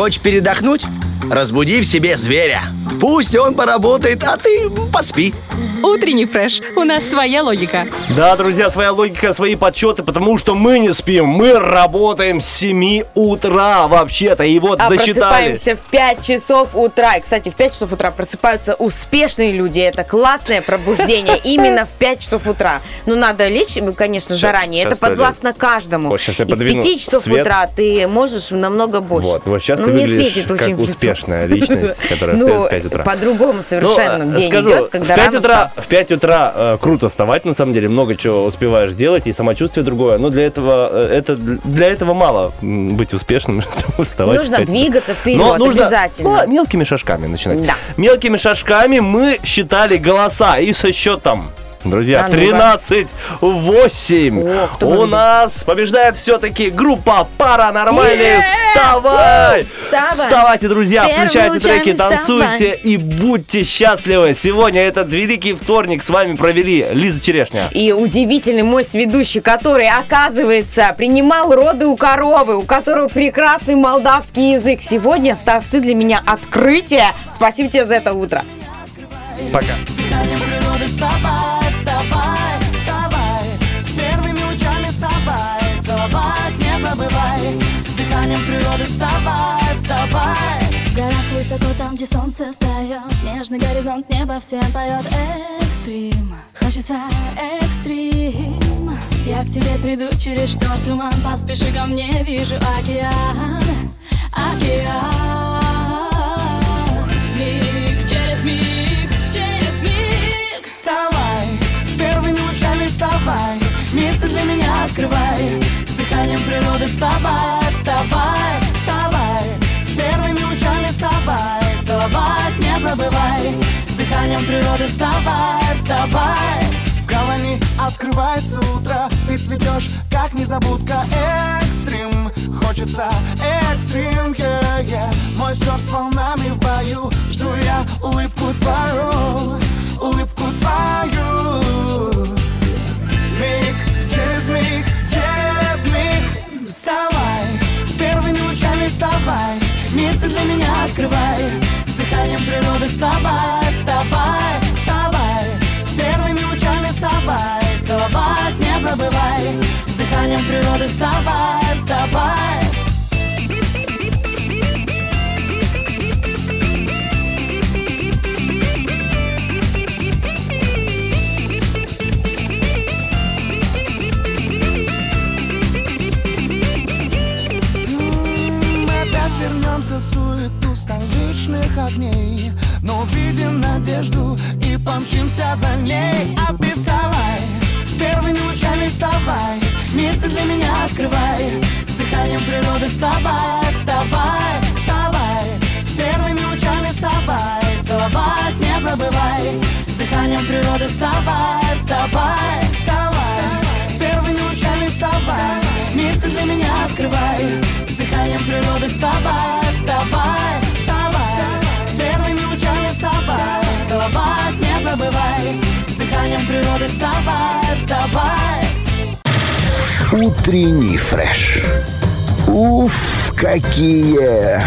Хочешь передохнуть? Разбуди в себе зверя. Пусть он поработает, а ты поспи. Утренний фреш. У нас своя логика. Да, друзья, своя логика, свои подсчеты, потому что мы не спим. Мы работаем с 7 утра вообще-то. И вот А досчитали. просыпаемся в 5 часов утра. И, кстати, в 5 часов утра просыпаются успешные люди. Это классное пробуждение именно в 5 часов утра. Ну, надо лечь, ну, конечно, заранее. Это подвластно каждому. Вот щас я Из подвину 5 часов свет. утра ты можешь намного больше. Вот, вот сейчас Ну, ты выглядишь светит как успешная личность, которая Ну, встает в 5 утра. по-другому совершенно день идет, когда в 5 рано утра, в 5 утра э, круто вставать, на самом деле, много чего успеваешь сделать, и самочувствие другое. Но для этого, э, это, для этого мало быть успешным, вставать. Нужно 5 утра. двигаться вперед, Но нужно обязательно. ну, мелкими шажками начинать. Да. Мелкими шажками мы считали голоса и со счетом. Друзья, А ну-ка. 13 8 О, кто У победит? нас побеждает все-таки группа Паранормальные. Вставай! Вставай! Вставайте, друзья, С включайте треки, танцуйте и будьте счастливы. Сегодня этот великий вторник с вами провели Лиза Черешня. И удивительный мой сведущий, который, оказывается, принимал роды у коровы, у которого прекрасный молдавский язык. Сегодня, Стас, ты для меня открытие. Спасибо тебе за это утро. Пока. Природы вставай, вставай, высоко, там, где солнце встает Нежный горизонт, небо всем поет Экстрим, хочется экстрим. Я к тебе приду через шторм туман. Поспеши ко мне, вижу океан. Океан. Миг через миг, через миг. Вставай, с первыми лучами вставай. Мир ты для меня открывай. С дыханием природы вставай, вставай дыханием природы. Вставай, вставай. В гавани открывается утро. Ты цветешь, как незабудка. Экстрим, хочется экстрим. Yeah, yeah. Мой сердце волнами в бою. Жду я улыбку твою. Улыбку твою. Миг через миг, через миг. Вставай, с первыми лучами вставай. Ты для меня открывай дыханием природы вставай, вставай, вставай. С первыми лучами вставай Целовать не забывай. С дыханием природы вставай, вставай. Вернемся в суету столичных огней Но увидим надежду и помчимся за ней. А ты вставай, с первыми лучами вставай ты для меня открывай С дыханием природы вставай, вставай, вставай. С первыми лучами вставай Целовать не забывай С дыханием природы вставай, вставай, вставай. С первыми лучами вставай ты для меня открывай С дыханием природы вставай, вставай Целовать не забывай С дыханием природы вставай, вставай Утренний фреш. Уф, какие!